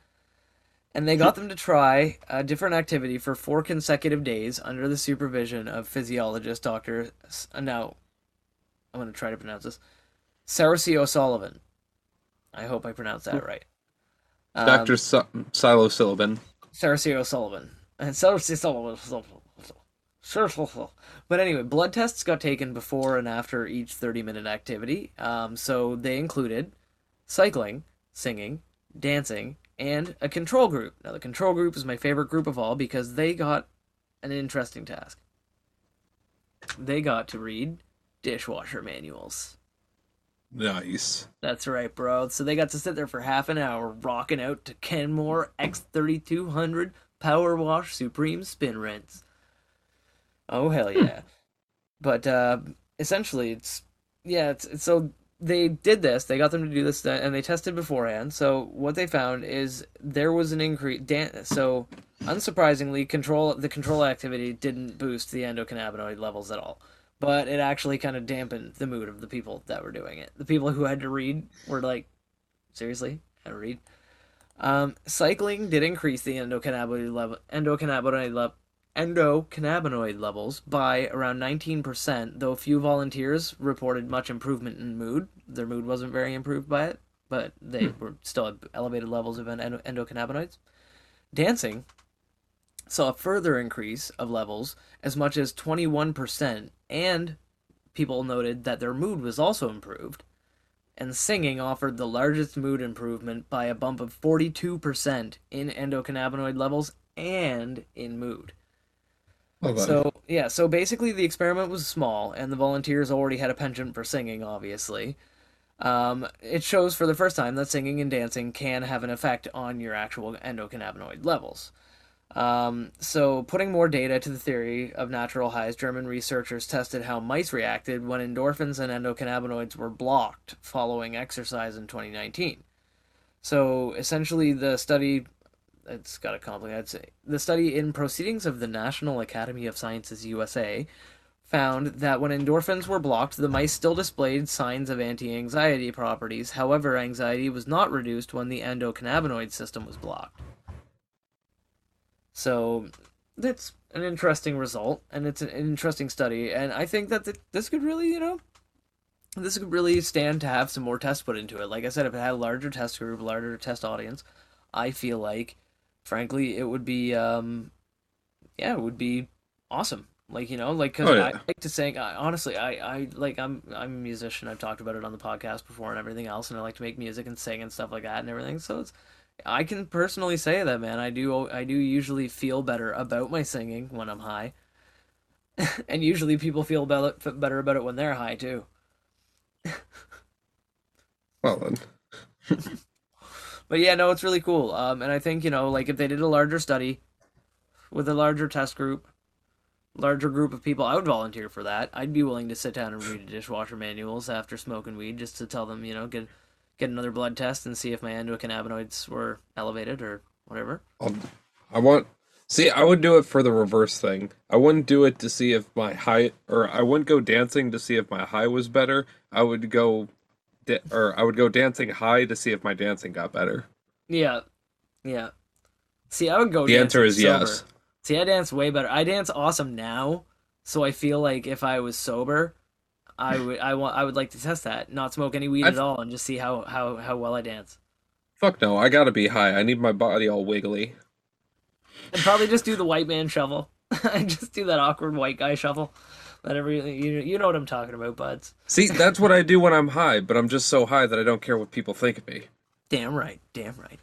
and they got them to try a different activity for four consecutive days under the supervision of physiologist Doctor. S- uh, Now, I'm going to try to pronounce this. Cersei O'Sullivan. I hope I pronounced that right. Um, Dr. Si- Psilocybin. Cersei O'Sullivan. And Cersei Sullivan. But anyway, blood tests got taken before and after each 30 minute activity. Um, so they included cycling, singing, dancing, and a control group. Now, the control group is my favorite group of all because they got an interesting task. They got to read dishwasher manuals. Nice. That's right, bro. So they got to sit there for half an hour rocking out to Kenmore X3200 Power Wash Supreme Spin Rinse. Oh, hell yeah. but uh, essentially, it's. Yeah, it's, it's so they did this. They got them to do this, and they tested beforehand. So what they found is there was an increase. Dan- so unsurprisingly, control the control activity didn't boost the endocannabinoid levels at all but it actually kind of dampened the mood of the people that were doing it. The people who had to read were like, seriously, had to read. Um, cycling did increase the endocannabinoid level, endocannabinoid level, endocannabinoid levels by around 19%, though few volunteers reported much improvement in mood. Their mood wasn't very improved by it, but they were still at elevated levels of endocannabinoids. Dancing saw a further increase of levels as much as 21%, and people noted that their mood was also improved. And singing offered the largest mood improvement by a bump of 42% in endocannabinoid levels and in mood. So, yeah, so basically the experiment was small, and the volunteers already had a penchant for singing, obviously. Um, it shows for the first time that singing and dancing can have an effect on your actual endocannabinoid levels. Um, so, putting more data to the theory of natural highs, German researchers tested how mice reacted when endorphins and endocannabinoids were blocked following exercise in 2019. So, essentially, the study it's got a complicated. The study in Proceedings of the National Academy of Sciences USA found that when endorphins were blocked, the mice still displayed signs of anti-anxiety properties. However, anxiety was not reduced when the endocannabinoid system was blocked. So that's an interesting result, and it's an interesting study, and I think that th- this could really, you know, this could really stand to have some more tests put into it. Like I said, if it had a larger test group, larger test audience, I feel like, frankly, it would be, um, yeah, it would be awesome. Like you know, like because Oh, I like to sing. I, honestly, I I like I'm I'm a musician. I've talked about it on the podcast before and everything else, and I like to make music and sing and stuff like that and everything. So it's I can personally say that man, I do I do usually feel better about my singing when I'm high, and usually people feel better better about it when they're high too. Well then, But yeah, no, it's really cool. Um, and I think you know, like if they did a larger study with a larger test group, larger group of people, I would volunteer for that. I'd be willing to sit down and read a dishwasher manuals after smoking weed, just to tell them, you know, get get another blood test and see if my endocannabinoids were elevated or whatever. I'll, I want. See, I would do it for the reverse thing. I wouldn't do it to see if my high, or I wouldn't go dancing to see if my high was better. I would go, da- or I would go dancing high to see if my dancing got better. Yeah, yeah. See, I would go. The answer is sober. yes. See, I dance way better. I dance awesome now, so I feel like if I was sober, I would I want I would like to test that, not smoke any weed I've- at all, and just see how how how well I dance. Fuck no, I gotta be high. I need my body all wiggly. And probably just do the white man shovel. I just do that awkward white guy shovel. That every you you know what I'm talking about, buds. See, that's what I do when I'm high, but I'm just so high that I don't care what people think of me. Damn right, damn right.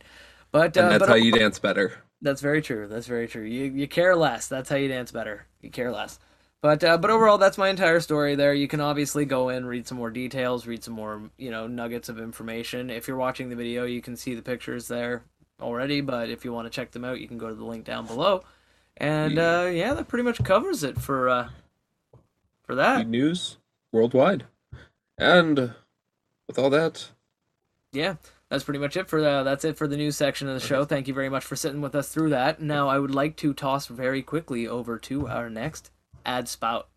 But And uh, that's but how you dance better. That's very true. That's very true. You you care less. That's how you dance better. You care less. But uh, but overall, that's my entire story. There, you can obviously go in, read some more details, read some more you know nuggets of information. If you're watching the video, you can see the pictures there already. But if you want to check them out, you can go to the link down below. And uh, yeah, that pretty much covers it for uh, for that. Weed news worldwide. And with all that, yeah, that's pretty much it for the, that's it for the news section of the show. Thank you very much for sitting with us through that. Now I would like to toss very quickly over to our next ad spout.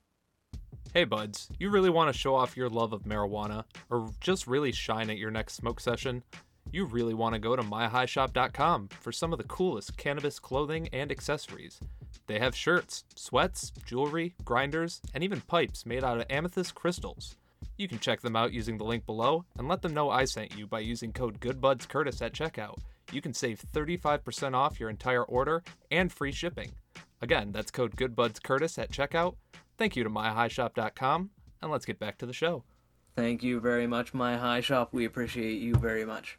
Hey buds, you really want to show off your love of marijuana or just really shine at your next smoke session? You really want to go to myhighshop.com for some of the coolest cannabis clothing and accessories. They have shirts, sweats, jewelry, grinders, and even pipes made out of amethyst crystals. You can check them out using the link below and let them know I sent you by using code GoodBudsCurtis at checkout. You can save 35% off your entire order and free shipping. Again, that's code GoodBudsCurtis at checkout. Thank you to myhighshop.com, and let's get back to the show. Thank you very much, my high shop. We appreciate you very much.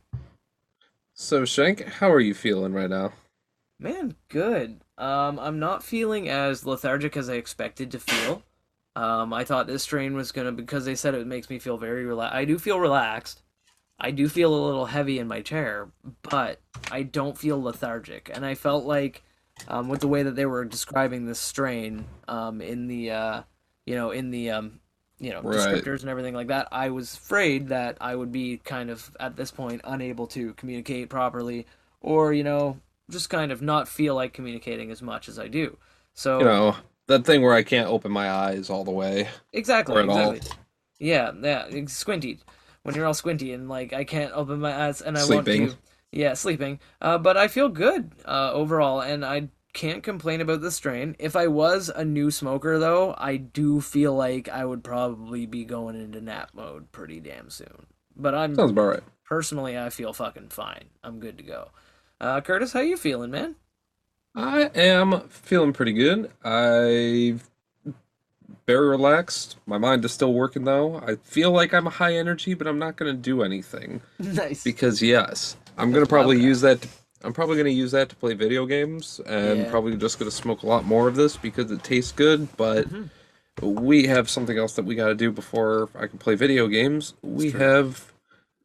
so Shank, how are you feeling right now? Man, good. Um, I'm not feeling as lethargic as I expected to feel. Um, I thought this strain was gonna because they said it makes me feel very relaxed. I do feel relaxed. I do feel a little heavy in my chair, but I don't feel lethargic. And I felt like, um, with the way that they were describing this strain, um, in the, uh, you know, in the, um, you know, Right. descriptors and everything like that, I was afraid that I would be kind of at this point unable to communicate properly, or you know, just kind of not feel like communicating as much as I do. So You know, that thing where I can't open my eyes all the way. exactly, at all. Yeah, yeah, squinty. When you're all squinty and like I can't open my eyes and I Sleeping. want to. Yeah, sleeping. Uh, but I feel good uh, overall, and I can't complain about the strain. If I was a new smoker, though, I do feel like I would probably be going into nap mode pretty damn soon. But I'm Sounds about right. personally, I feel fucking fine. I'm good to go. Uh, Curtis, how you feeling, man? I am feeling pretty good. I very relaxed. My mind is still working though. I feel like I'm high energy, but I'm not gonna do anything nice. because yes, I'm gonna probably use that. To, I'm probably gonna use that to play video games, and Yeah. probably just gonna smoke a lot more of this because it tastes good. But Mhm. we have something else that we got to do before I can play video games. We true. have.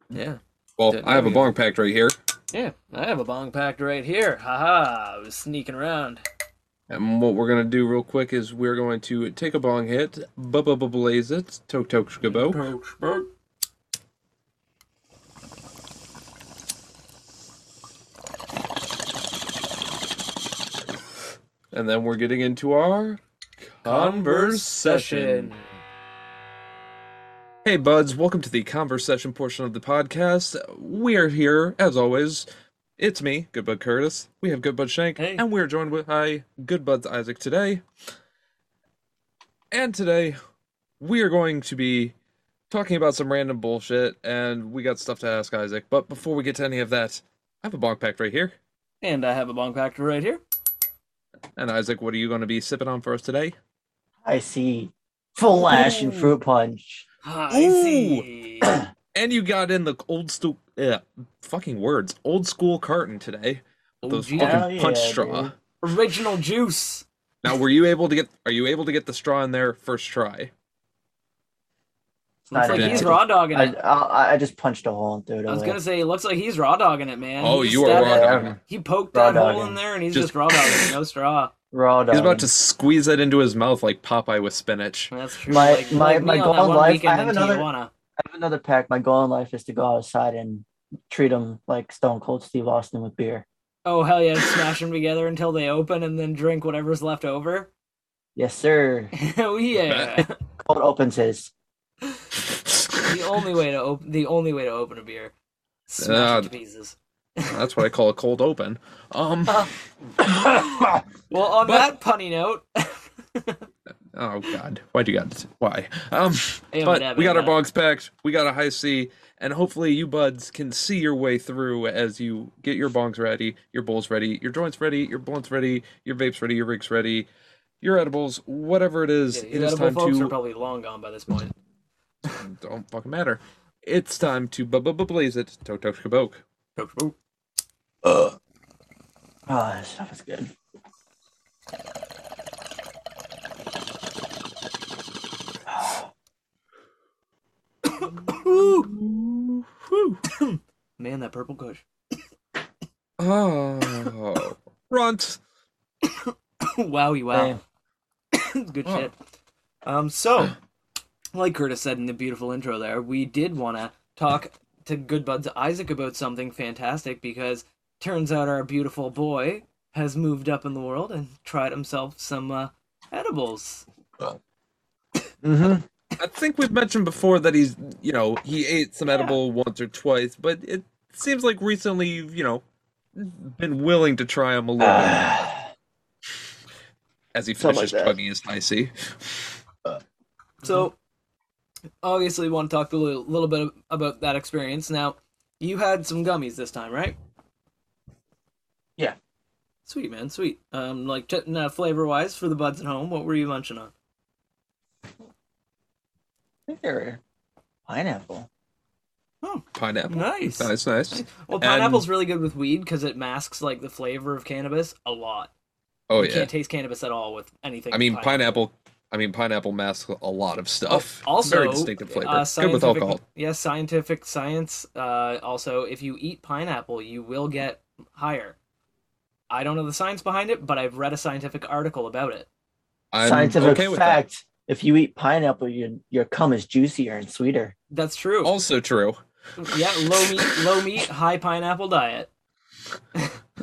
Yeah. Well, Didn't I have a bong packed right here. Yeah, I have a bong packed right here. Haha, I was sneaking around. And what we're gonna do real quick is we're going to take a bong hit, bubba blaze it, tok tok shkabo, and then we're getting into our conversation. Hey buds, welcome to the conversation portion of the podcast. We are here, as always. It's me, Good Bud Curtis. We have Good Bud Shank, Hey. and we're joined with hi, Good Buds Isaac today. And today, we are going to be talking about some random bullshit, and we got stuff to ask Isaac. But before we get to any of that, I have a bong packed right here. And I have a bong packed right here. And Isaac, what are you going to be sipping on for us today? I see flash and fruit punch. Ah, I Ooh. see. And you got in the old school, yeah, fucking words, old school carton today. Those OG. fucking Hell punch yeah, straw. dude. Original juice. Now, were you able to get? Are you able to get the straw in there first try? It's Looks like he's raw dogging it. I, I just punched a hole and threw it I was away. gonna say, it looks like he's raw dogging it, man. Oh, He you are raw it. dogging. He poked Raw that hole in there, and he's Just- just, raw dogging, no straw. Raw He's about to squeeze it into his mouth like Popeye with spinach. That's true. My- like, my- like my goal in life- I have another- Tijuana. I have another pack. My goal in life is to go outside and treat him like Stone Cold Steve Austin with beer. Oh hell yeah! Smash them together until they open, and then drink whatever's left over. Yes, sir. oh yeah! Cold opens his. The only way to open the only way to open a beer. Smash Uh, pieces. That's what I call a cold open. Um. Well, on But- that punny note, Oh God, why'd you got why? Um. But we got our bogs packed. We got a Hi-C, and hopefully you buds can see your way through as you get your bongs ready, your bowls ready, your joints ready, your blunts ready, your vapes ready, your rigs ready, your edibles, whatever it is. yeah, it is time folks to are probably long gone by this point. Don't fucking matter. It's time to bu- bu- bu- blaze it. Tok tok kaboke. Oh, this stuff is good. Whew. Man, that purple kush. Oh, runt. Wowie wow. Damn. Good Oh. shit. Um, so, like Curtis said in the beautiful intro there, we did want to talk to Good Buds Isaac about something fantastic because turns out our beautiful boy has moved up in the world and tried himself some uh, edibles. Mm-hmm. I think we've mentioned before that he's, you know, he ate some edible once or twice, but it seems like recently, you've, you know, been willing to try them a little bit as he finishes like that. chugging his icy. So, obviously, want to talk a little, little bit about that experience. Now, you had some gummies this time, right? Yeah. Sweet man, sweet. Um, like t- uh, flavor wise for the buds at home, what were you munching on? I think they're pineapple. Pineapple. Nice. Nice, nice. Well, pineapple's really good with weed because it masks like the flavor of cannabis a lot. Oh you yeah. can't taste cannabis at all with anything. I with mean, pineapple. I mean, pineapple masks a lot of stuff. Oh, Also, very distinctive flavor. Uh, Good with alcohol. Yes, scientific science. Uh, also, if you eat pineapple, you will get higher. I don't know the science behind it, but I've read a scientific article about it. I'm Scientific okay fact: if you eat pineapple, your your cum is juicier and sweeter. That's true. Also true. Yeah, low meat, low meat, high pineapple diet. but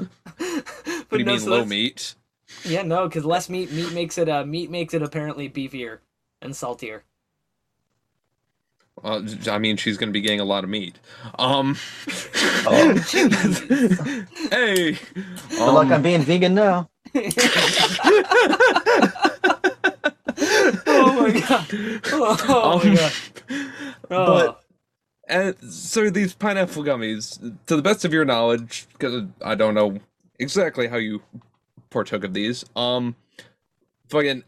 What do you no, mean so low meat? Yeah, no, because less meat, meat makes it uh, meat makes it apparently beefier and saltier. Uh, I mean, she's going to be getting a lot of meat. Um. Oh. hey. Good luck um, on being vegan now. oh my god! Oh, my Um, god! Oh. But and so these pineapple gummies, to the best of your knowledge, because I don't know exactly how you partook of these. Um, fucking,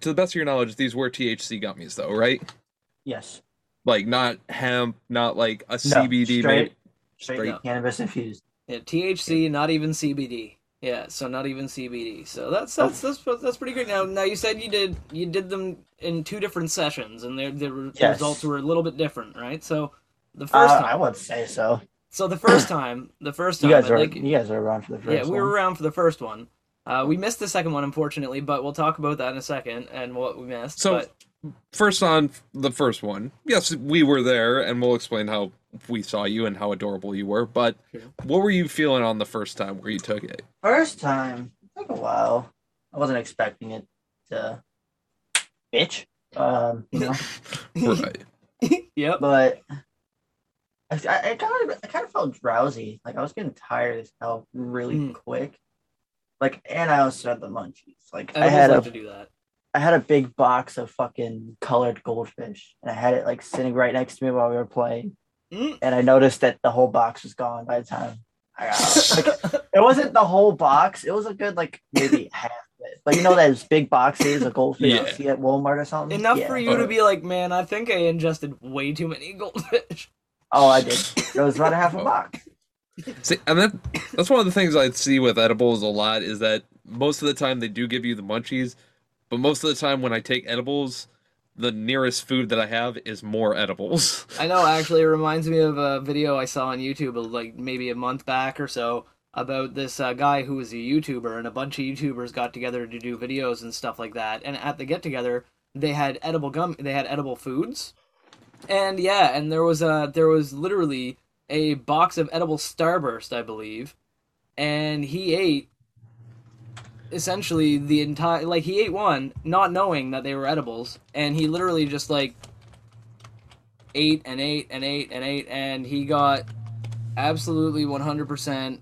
to the best of your knowledge, these were THC gummies, though, right? Yes. Like not hemp, not like a No, CBD. straight, made- straight Straight- cannabis infused. Yeah, THC, not even CBD. Yeah, so not even CBD. So that's that's that's that's pretty great. Now, now you said you did you did them in two different sessions, and their the Yes. results were a little bit different, right? So the first Uh, time, I would say so. so the first time, the first time, You time, guys are like, you guys are around for the first yeah, we were around for the first one. Uh, we missed the second one, unfortunately, but we'll talk about that in a second and what we missed. So- but First on the first one, yes, we were there, and we'll explain how we saw you and how adorable you were. But Sure. what were you feeling on the first time where you took it? First time took a while. I wasn't expecting it to bitch. Um, you know, Right. yep. but I, I, I kind of I kind of felt drowsy. Like I was getting tired as hell really Mm. quick. Like and I also had the munchies. Like I Edibles had like a to do that. I had a big box of fucking colored goldfish, and I had it like sitting right next to me while we were playing. Mm. And I noticed that the whole box was gone by the time I got out. Like, it wasn't the whole box; it was a good like maybe half. But you know those big boxes of goldfish Yeah. you see at Walmart or something? Enough Yeah. for you to be like, man, I think I ingested way too many goldfish. Oh, I did. It was about a half a box. See, and that that's one of the things I see with edibles a lot is that most of the time they do give you the munchies, but most of the time when I take edibles, the nearest food that I have is more edibles. I know, actually, it reminds me of a video I saw on YouTube, like maybe a month back or so, about this uh, guy who was a YouTuber, and a bunch of YouTubers got together to do videos and stuff like that. And at the get together, they had edible gum, they had edible foods, and yeah, and there was a there was literally a box of edible Starburst, I believe, and he ate essentially the entire like he ate one not knowing that they were edibles and he literally just like ate and ate and ate and ate and he got absolutely 100%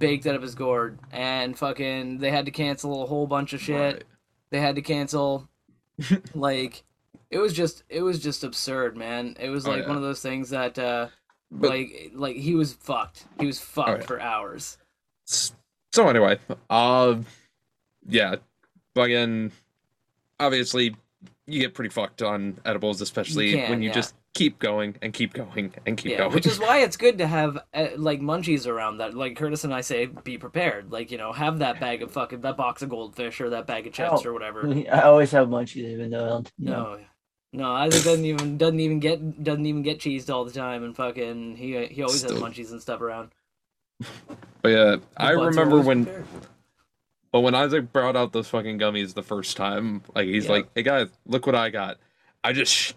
baked out of his gourd and fucking they had to cancel a whole bunch of shit Right. they had to cancel like it was just it was just absurd man it was Oh, like yeah. one of those things that uh But- like like he was fucked he was fucked Oh, yeah. for hours So anyway, uh, yeah, fucking, obviously, you get pretty fucked on edibles, especially can, when you yeah. just keep going and keep going and keep yeah, going. which is why it's good to have uh, like munchies around that. Like Curtis and I say, be prepared. Like you know, have that bag of fucking that box of goldfish or that bag of chips Oh. or whatever. I always have munchies, even though I don't. You know. No, no, Isaac doesn't even doesn't even get doesn't even get cheesed all the time, and fucking he he always has munchies and stuff around. but yeah, The I remember when, prepared. but when Isaac brought out those fucking gummies the first time, like he's Yeah. like, "Hey guys, look what I got!" I just,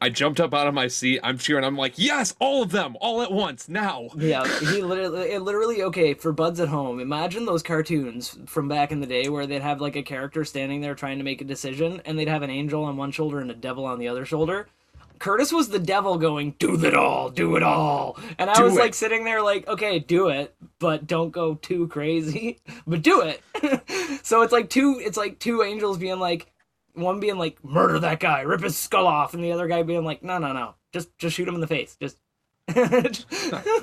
I jumped up out of my seat. I'm cheering. I'm like, "Yes, all of them, all at once, now!" Yeah, he literally, it literally, okay, for buds at home, imagine those cartoons from back in the day where they'd have like a character standing there trying to make a decision and they'd have an angel on one shoulder and a devil on the other shoulder. Curtis was the devil going, do it all, do it all. And I Do was it. like sitting there like, okay, do it, but don't go too crazy, but do it. so it's like two, it's like two angels being like, one being like, murder that guy, rip his skull off, and the other guy being like, no, no, no, just, just shoot him in the face. Just.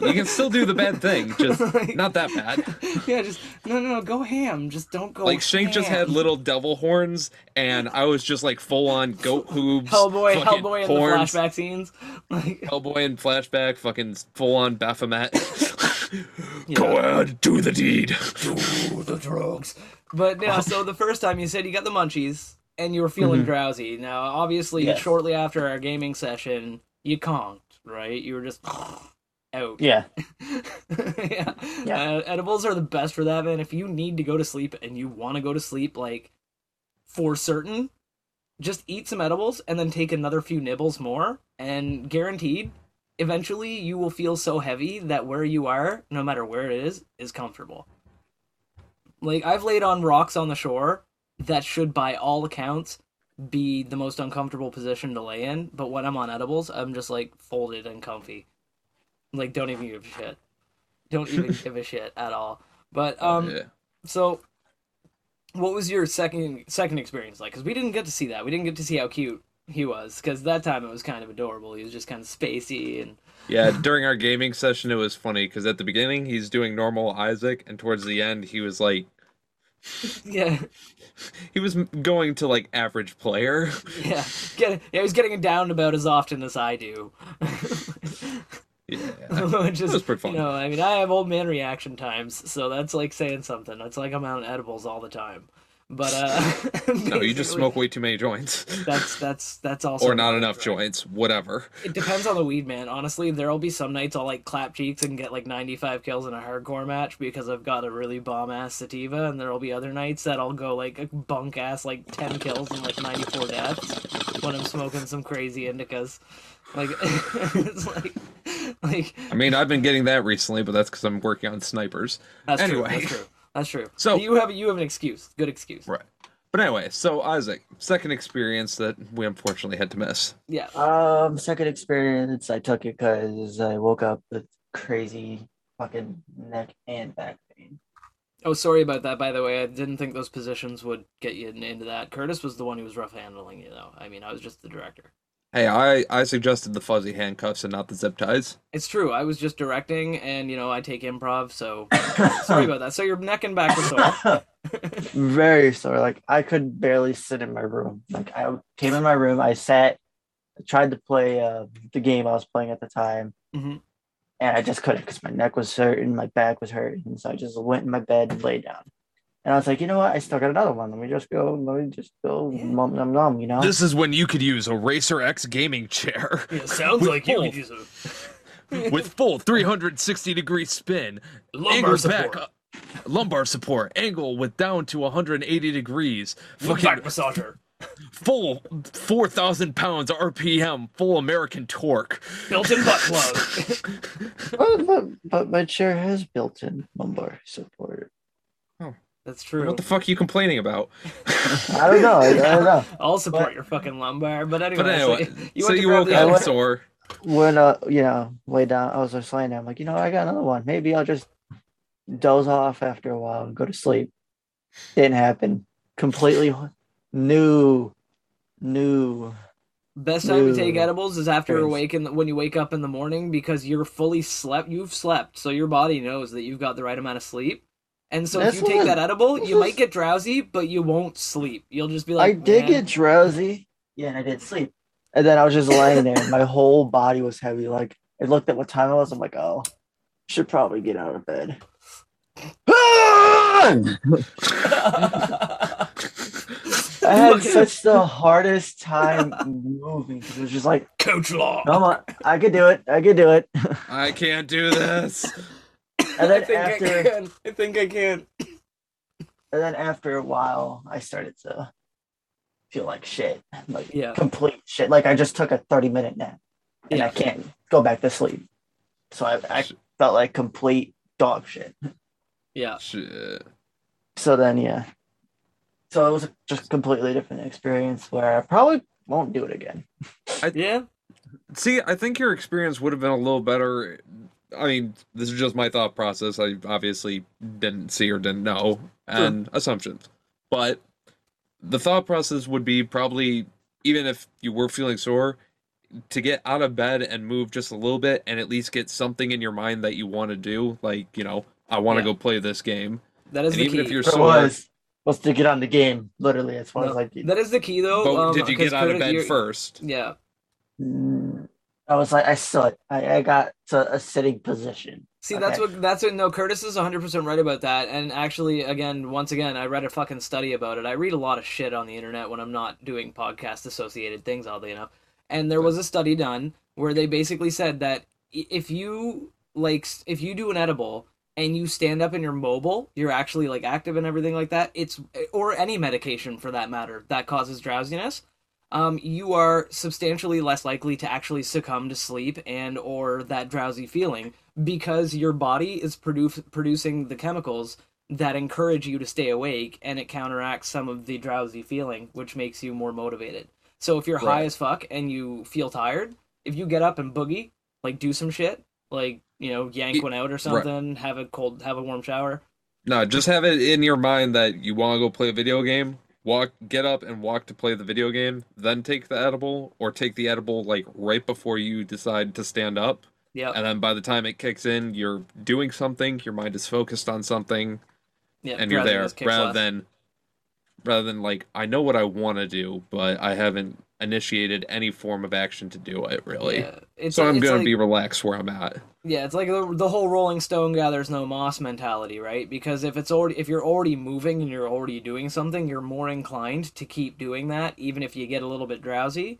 You can still do the bad thing, just not that bad. yeah, just no, no, no, go ham. Just don't go. Like Shank just had little devil horns, and I was just like full on goat hooves. Hellboy, Hellboy in horns, the flashback scenes. Like, Hellboy in flashback, fucking full on Baphomet. yeah. Go ahead, do the deed. Do the drugs. But yeah, so the first time you said you got the munchies and you were feeling Mm-hmm. drowsy. Now, obviously, Yes. shortly after our gaming session, you conked, right? You were just out. Yeah. yeah. Yeah. Uh, edibles are the best for that, man. If you need to go to sleep and you want to go to sleep, like for certain, just eat some edibles and then take another few nibbles more, and guaranteed, eventually you will feel so heavy that where you are, no matter where it is, is comfortable. Like I've laid on rocks on the shore that should, by all accounts, be the most uncomfortable position to lay in, but when I'm on edibles, I'm just like folded and comfy. Like don't even give a shit. Don't even give a shit at all. But um yeah. so what was your second second experience like? Cuz we didn't get to see that. We didn't get to see how cute he was cuz that time it was kind of adorable. He was just kind of spacey and yeah, during our gaming session, it was funny because at the beginning he's doing normal Isaac, and towards the end he was like, yeah, he was going to like average player. yeah. Get yeah, he was getting it down about as often as I do. yeah. Which is, was pretty fun. You know, I mean, I have old man reaction times, so that's like saying something. That's like I'm on edibles all the time. But uh No, you just smoke way too many joints, That's that's that's also or not enough joints. Whatever. It depends on the weed, man. Honestly, there'll be some nights I'll like clap cheeks and get like 95 kills in a hardcore match because I've got a really bomb ass sativa, and there'll be other nights that I'll go like a bunk ass like 10 kills and like 94 deaths when I'm smoking some crazy indicas. Like it's like like I mean, I've been getting that recently, but that's because I'm working on snipers. that's Anyway. true. That's true. That's true. So- you have you have an excuse. Good excuse. Right. But anyway, so Isaac, second experience that we unfortunately had to miss. Yeah. Um, second experience, I took it because I woke up with crazy fucking neck and back pain. Oh, sorry about that. By the way, I didn't think those positions would get you into that. Curtis was the one who was rough handling you, though. I mean, I was just the director. Hey, I I suggested the fuzzy handcuffs and not the zip ties. It's true. I was just directing, and you know I take improv, so sorry about that. So your neck and back were sore. Very sore. Like I could barely sit in my room. Like I came in my room, I sat, tried to play uh, the game I was playing at the time, Mhm. and I just couldn't because my neck was hurting, my back was hurting. So I just went in my bed and lay down. And I was like, you know what? I still got another one. Let me just go. Let me just go. Yeah. Num num num. You know. This is when you could use a Racer X gaming chair It sounds With like you full- could use a with full 360 degree spin, lumbar angle support, back, lumbar support, angle with down to 180 degrees, fucking back massager, full 4,000 pounds RPM, full American torque. built-in butt plug. but, but, but my chair has built-in lumbar support. That's true. What the fuck are you complaining about? I don't know. I, I don't know. I'll support But- your fucking lumbar, but anyway. But anyway, so you so you grab woke up went- sore. when uh you know lay down i was just laying down. i'm like you know i got another one maybe i'll just doze off after a while and go to sleep didn't happen completely new new Best time to take edibles is after Crazy. awake in the, when you wake up in the morning because you're fully slept. You've slept, so your body knows that you've got the right amount of sleep. And so This if you take was- that edible, this you might get drowsy, but you won't sleep. You'll just be like, i did "Man." get drowsy. Yeah and i did sleep. And then i was just laying there. And my whole body was heavy. Like i looked at what time it was. I'm like oh should probably get out of bed. I had Fucking such the hardest time moving 'cause it was just like Coach Law. come on i could do it. I could do it. I can't do this. And I think after, I can. I think I can. and then after a while, I started to feel like shit, like Yeah. complete shit. Like I just took a thirty minute nap, and I can't go back to sleep. So I, I felt like complete dog shit. Yeah. Shit. So then, yeah. So it was just completely different experience where I probably won't do it again. I, Yeah. See, I think your experience would have been a little better. I mean, this is just my thought process. I obviously didn't see or didn't know, and assumptions. But the thought process would be probably, even if you were feeling sore, to get out of bed and move just a little bit and at least get something in your mind that you want to do. Like, you know, I want to Yeah. go play this game. That is And the even key. if you're sore, was was to get on the game, literally as far No, as I did. that is the key though. but um, did you 'cause get out of bed you're- first? Yeah. Mm, I was like, I stood. I, I got to a sitting position. See, that's Okay. what that's what. No, Curtis is 100 percent right about that. And actually, again, once again, I read a fucking study about it. I read a lot of shit on the internet when I'm not doing podcast associated things, oddly enough. And there was a study done where they basically said that if you like, if you do an edible and you stand up and you're mobile, you're actually like active and everything like that. It's or any medication for that matter that causes drowsiness. Um, you are substantially less likely to actually succumb to sleep and or that drowsy feeling because your body is produ- producing the chemicals that encourage you to stay awake and it counteracts some of the drowsy feeling which makes you more motivated so if you're high Right. as fuck and you feel tired if you get up and boogie like do some shit like you know yank one out or something have a cold have a warm shower No, just have it in your mind that you want to go play a video game. Walk, get up and walk to play the video game. Then take the edible, or take the edible like right before you decide to stand up. yeah And then by the time it kicks in, you're doing something. Your mind is focused on something, yeah and you're there. Rather less. than, rather than like I know what I want to do, but I haven't initiated any form of action to do it really. yeah. so I'm gonna like- be relaxed where I'm at. Yeah, it's like the, the whole Rolling Stone gathers no moss mentality, right? Because if it's already if you're already moving and you're already doing something, you're more inclined to keep doing that, even if you get a little bit drowsy.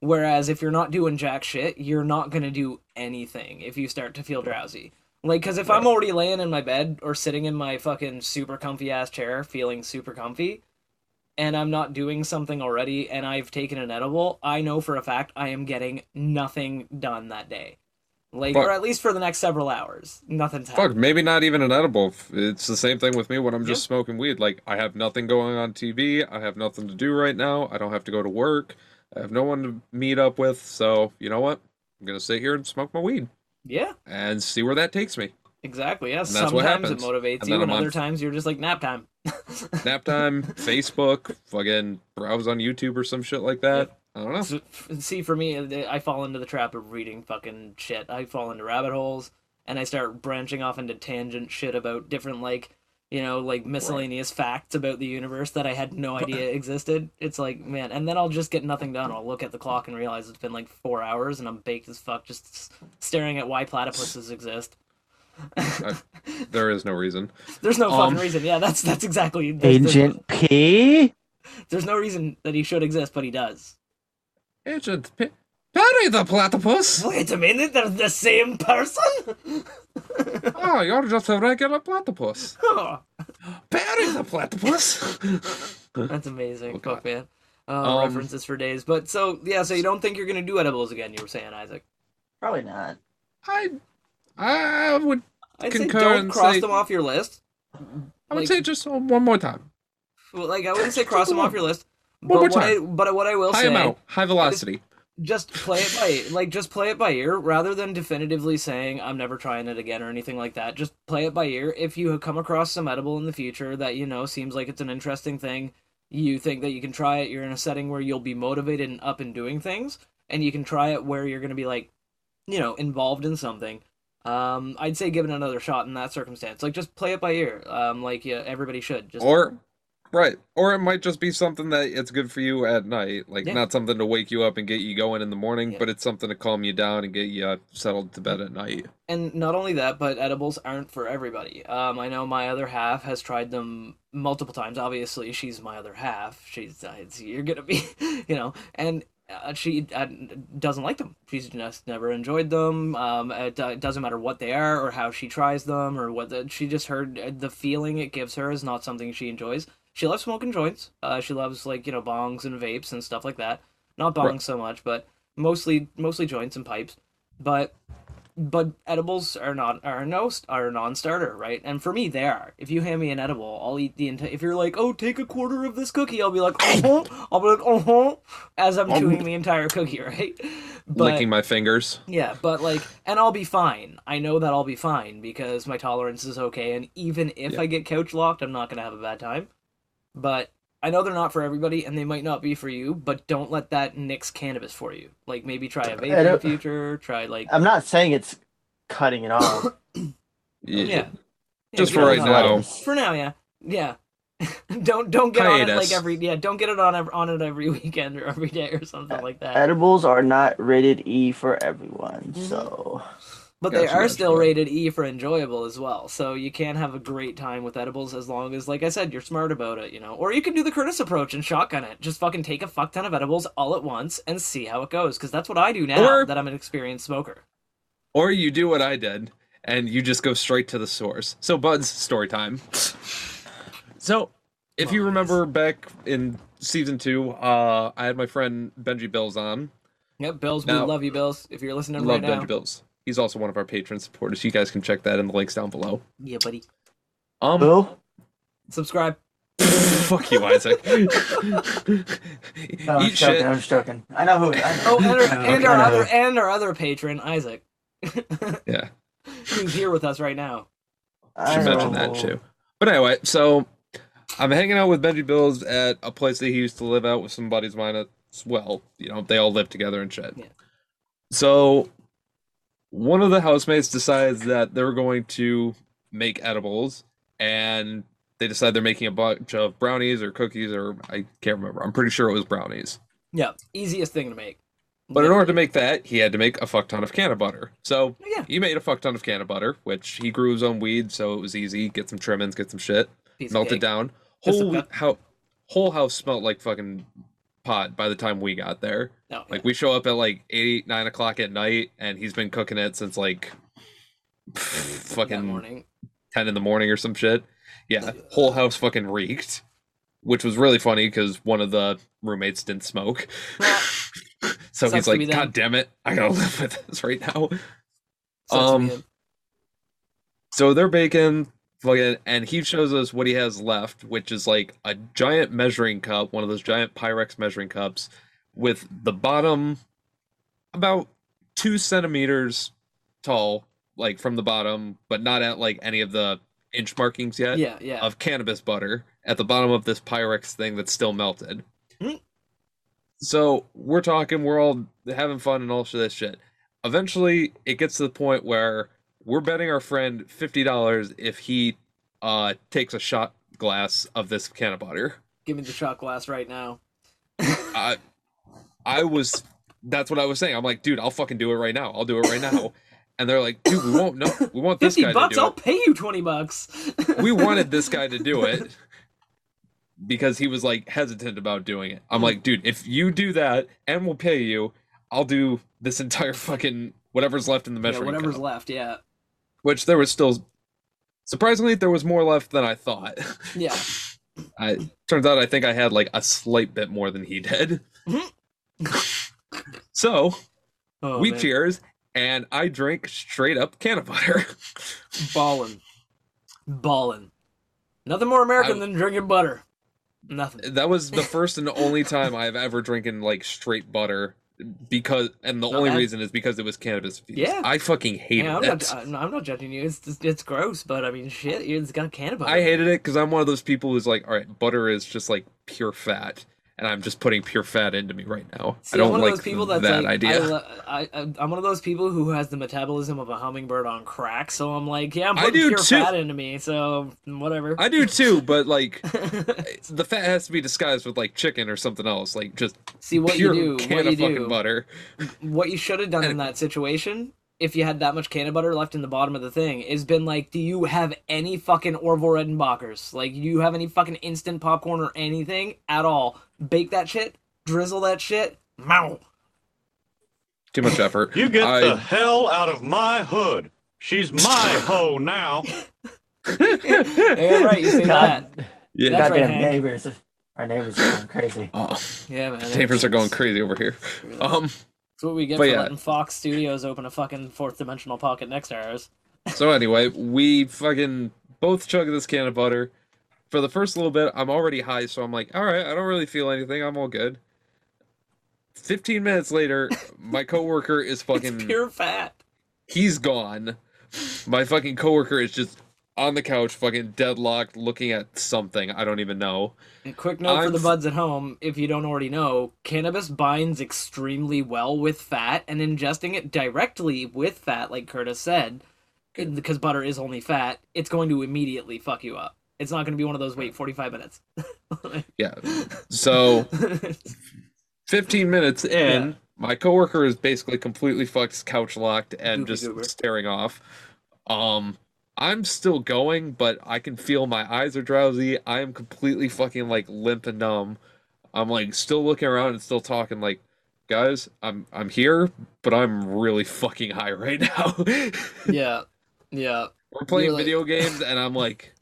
Whereas if you're not doing jack shit, you're not gonna do anything if you start to feel drowsy. Like, because if I'm already laying in my bed or sitting in my fucking super comfy ass chair, feeling super comfy, and I'm not doing something already, and I've taken an edible, I know for a fact I am getting nothing done that day. Like, Fuck. or at least for the next several hours, nothing's Fuck, maybe not even an edible. It's the same thing with me when I'm just smoking weed. Like, I have nothing going on TV. I have nothing to do right now. I don't have to go to work. I have no one to meet up with. So, you know what? I'm going to sit here and smoke my weed Yeah, and see where that takes me. Exactly. Yeah, sometimes it motivates And you, and on other times you're just like nap time. Nap time, Facebook, fucking browse on YouTube or some shit like that. I don't know. So, see, for me, I fall into the trap of reading fucking shit. I fall into rabbit holes, and I start branching off into tangent shit about different, like, you know, like miscellaneous facts about the universe that I had no idea existed. It's like, man, and then I'll just get nothing done. I'll look at the clock and realize it's been like four hours, and I'm baked as fuck just staring at why platypuses exist. There is no reason. There's no fucking Um, reason. Yeah, that's that's exactly there's- there's- Agent P. There's no reason that he should exist, but he does. Agent P- Perry the platypus. Wait a minute, they're the same person? Oh, you're just a regular platypus. Perry the platypus. That's amazing. Oh, God. Fuck, man. Uh, Um, references for days. But so, yeah, so you don't think you're going to do edibles again, you were saying, Isaac? Probably not. I, I would, I'd Concur say don't cross say- them off your list. I would Like- say just one more time. Well, like, I wouldn't say cross them off your list. One But more what, I, time. but what I will High say, amount, high velocity. just play it by like just play it by ear rather than definitively saying I'm never trying it again or anything like that. Just play it by ear. If you come across some edible in the future that you know seems like it's an interesting thing, you think that you can try it. You're in a setting where you'll be motivated and up and doing things, and you can try it where you're going to be like, you know, involved in something. Um, I'd say give it another shot in that circumstance. Like just play it by ear. Um, like yeah, everybody should. Just Or, right. Or it might just be something that it's good for you at night. Like, Yeah. not something to wake you up and get you going in the morning, Yeah. but it's something to calm you down and get you uh, settled to bed at night. and not only that, but edibles aren't for everybody. Um, I know my other half has tried them multiple times. Obviously, she's my other half. She's uh, it's, you're gonna be, you know, and uh, she uh, doesn't like them. She's just never enjoyed them. Um, it, uh, it doesn't matter what they are or how she tries them or what the, she just heard uh, the feeling it gives her is not something she enjoys. She loves smoking joints. Uh, she loves like you know bongs and vapes and stuff like that. Not bongs Right. so much, but mostly mostly joints and pipes. But but edibles are not are no are a non-starter, right? And for me, they are. If you hand me an edible, I'll eat the entire. If you're like, oh, take a quarter of this cookie, I'll be like, uh huh. I'll be like, uh huh, as I'm chewing the entire cookie, right? But Licking my fingers. yeah, but like, and I'll be fine. I know that I'll be fine because my tolerance is okay, and even if Yeah. I get couch locked, I'm not gonna have a bad time. But I know they're not for everybody, and they might not be for you. But don't let that nix cannabis for you. Like maybe try a vape in the future. Try like I'm not saying it's cutting it off. yeah. Just for right now. For now, yeah, yeah. don't don't get on it Hiatus. like every yeah. Don't get it on ev- on it every weekend or every day or something like that. Edibles are not rated E for everyone, Mhm. so But they are gotcha, still rated E for enjoyable as well. So you can have a great time with edibles as long as, like I said, you're smart about it, you know. Or you can do the Curtis approach and shotgun it. Just fucking take a fuck ton of edibles all at once and see how it goes. Because that's what I do now Or- that I'm an experienced smoker. Or you do what I did, and you just go straight to the source. So, Bud's story time. So, if you Nice. remember back in season two, uh, I had my friend Benji Bills on. Yep, Bills, Now- we love you, Bills. If you're listening Love right now. Benji Bills. He's also one of our patron supporters. You guys can check that in the links down below. Yeah, buddy. Um, who? Subscribe. fuck you, Isaac. No, I'm Eat joking. I'm joking. I know who. I know. Oh, and our, and I our other who. and our other patron, Isaac. Yeah, Who's here with us right now. I should know. mention that too. But anyway, so I'm hanging out with Benji Bills at a place that he used to live at with some buddies of mine as well. You know, they all live together and shit. Yeah. So one of the housemates decides that they're going to make edibles and they decide they're making a bunch of brownies or cookies or I can't remember. I'm pretty sure it was brownies. Yeah, easiest thing to make. But in order to make that, he had to make a fuck ton of cannabutter. So oh, Yeah, he made a fuck ton of cannabutter, which he grew his own weed, so it was easy. Get some trimmings, get some shit, piece melt it down. Whole how whole house smelled like fucking pot by the time we got there. No, Like we show up at like eight, nine o'clock at night, and he's been cooking it since like fucking morning. ten in the morning or some shit. Yeah, whole house fucking reeked, which was really funny because one of the roommates didn't smoke. so Sucks he's like, "God damn it, I gotta live with this right now." Sucks um. So they're baking, fucking, and he shows us what he has left, which is like a giant measuring cup, one of those giant Pyrex measuring cups, with the bottom about two centimeters tall, like from the bottom, but not at like any of the inch markings yet, yeah, yeah. of cannabis butter at the bottom of this Pyrex thing that's still melted. Hmm. So we're talking, we're all having fun and all this shit. Eventually, it gets to the point where we're betting our friend fifty dollars if he uh takes a shot glass of this cannabutter. Give me the shot glass right now. I I was that's what I was saying. I'm like, dude, I'll fucking do it right now. I'll do it right now. And they're like, dude, we won't no we want this guy bucks, to do I'll it. I'll pay you twenty bucks. We wanted this guy to do it because he was like hesitant about doing it. I'm like, dude, if you do that and we'll pay you, I'll do this entire fucking whatever's left in the measuring. yeah, whatever's cup. left. Yeah, Which there was still surprisingly there was more left than I thought. yeah. I turns out I think I had like a slight bit more than he did. Mm-hmm. so Oh, we man. cheers and I drink straight up cannabutter. Ballin'. Ballin'. Nothing more American I- than drinking butter. Nothing. that was the first and only time I've ever drinking like straight butter because and the Not only reason is because it was cannabis infused. Yeah. I fucking hated Yeah, I'm it. not. I'm not- judging you. It's just, it's gross, but I mean, shit. It's got cannabis. I hated it because I'm one of those people who's like, all right, butter is just like pure fat, and I'm just putting pure fat into me right now. See, I don't I'm one like of those people that's that like, idea. I, I, I, I'm one of those people who has the metabolism of a hummingbird on crack. So I'm like, yeah, I'm I putting do pure too. fat into me. So whatever. I do too, but like the fat has to be disguised with like chicken or something else, like just See what you do. can What of you fucking do. butter. What you should have done in that situation, if you had that much cannabutter left in the bottom of the thing, is been like, do you have any fucking Orville Redenbachers? Like, do you have any fucking instant popcorn or anything at all? Bake that shit, drizzle that shit. Mow. Too much effort. You get I, the hell out of my hood. She's my hoe now. Yeah, right. You say that. Yeah. That's right, goddamn Hank. neighbors. Our neighbors are going crazy. Oh, Yeah, man. neighbors are going crazy over here. Um. That's what we get But for yeah. letting Fox Studios open a fucking fourth dimensional pocket next to ours. So anyway, we fucking both chug this cannabutter. For the first little bit, I'm already high, so I'm like, all right, I don't really feel anything. I'm all good. Fifteen minutes later, my coworker is fucking. It's pure fat. he's gone. My fucking coworker is just on the couch, fucking deadlocked, looking at something. I don't even know. And quick note for I'm the buds at home, if you don't already know, cannabis binds extremely well with fat, and ingesting it directly with fat, like Curtis said, because butter is only fat, it's going to immediately fuck you up. It's not going to be one of those wait 45 minutes. Yeah. So 15 minutes in, Yeah. my coworker is basically completely fucked, couch locked, and Goofy just goober. staring off. Um, I'm still going, but I can feel my eyes are drowsy. I am completely fucking like limp and numb. I'm like still looking around and still talking like, guys, I'm I'm here, but I'm really fucking high right now. yeah, yeah. We're playing like- video games, and I'm like,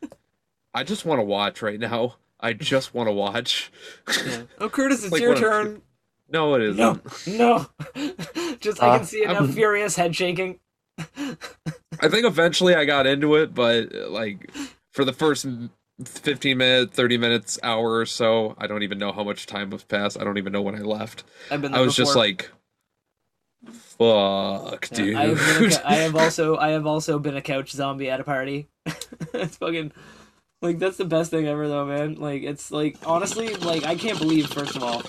I just want to watch right now. I just want to watch. yeah. Oh, Curtis, it's Like your one of- turn. No, it isn't. No, no. Just I Uh, can see enough I'm- furious head shaking. I think eventually I got into it, but uh, like for the first 15 minutes, 30 minutes, hour or so, I don't even know how much time was passed. I don't even know when I left. I've been. I there was just like, fuck, Yeah, dude. I have, been a, I have also I have also been a couch zombie at a party. it's fucking like that's the best thing ever though, man. Like it's like honestly, like I can't believe first of all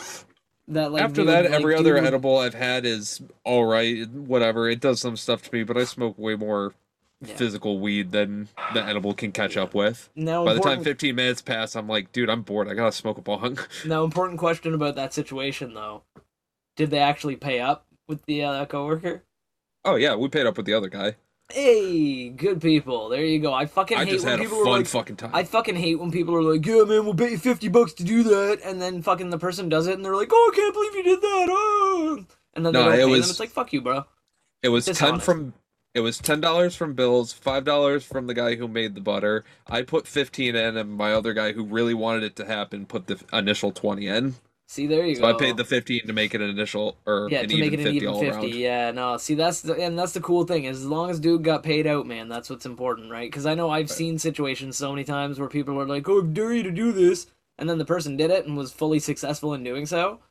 that like After that, like, every other would- edible I've had is all right, whatever. It does some stuff to me, but I smoke way more Yeah. physical weed than the edible can catch up with. Now By the time 15 minutes pass, I'm like, dude, I'm bored. I gotta smoke a bong. now important question about that situation though. Did they actually pay up with the uh, coworker? oh yeah, we paid up with the other guy. Hey, good people. There you go. I fucking I hate just when had a people are fun like, fucking time. I fucking hate when people are like, "Yeah, man, we'll bet you fifty bucks to do that," and then fucking the person does it, and they're like, "Oh, I can't believe you did that!" Oh. And then they No, don't it pay was- them. It's like, "Fuck you, bro." It was ten Dishonest. from. It was ten dollars from Bills, five dollars from the guy who made the butter. I put fifteen in, and my other guy who really wanted it to happen put the initial twenty in. See, there you go. So go. I paid the fifteen to make it an initial or yeah to even make it an fifty even fifty. around. Yeah, no. See, that's the and that's the cool thing is as long as dude got paid out, man, that's what's important, right? Because I know I've seen situations so many times where people are like, "Oh, I dare you to do this," and then the person did it and was fully successful in doing so,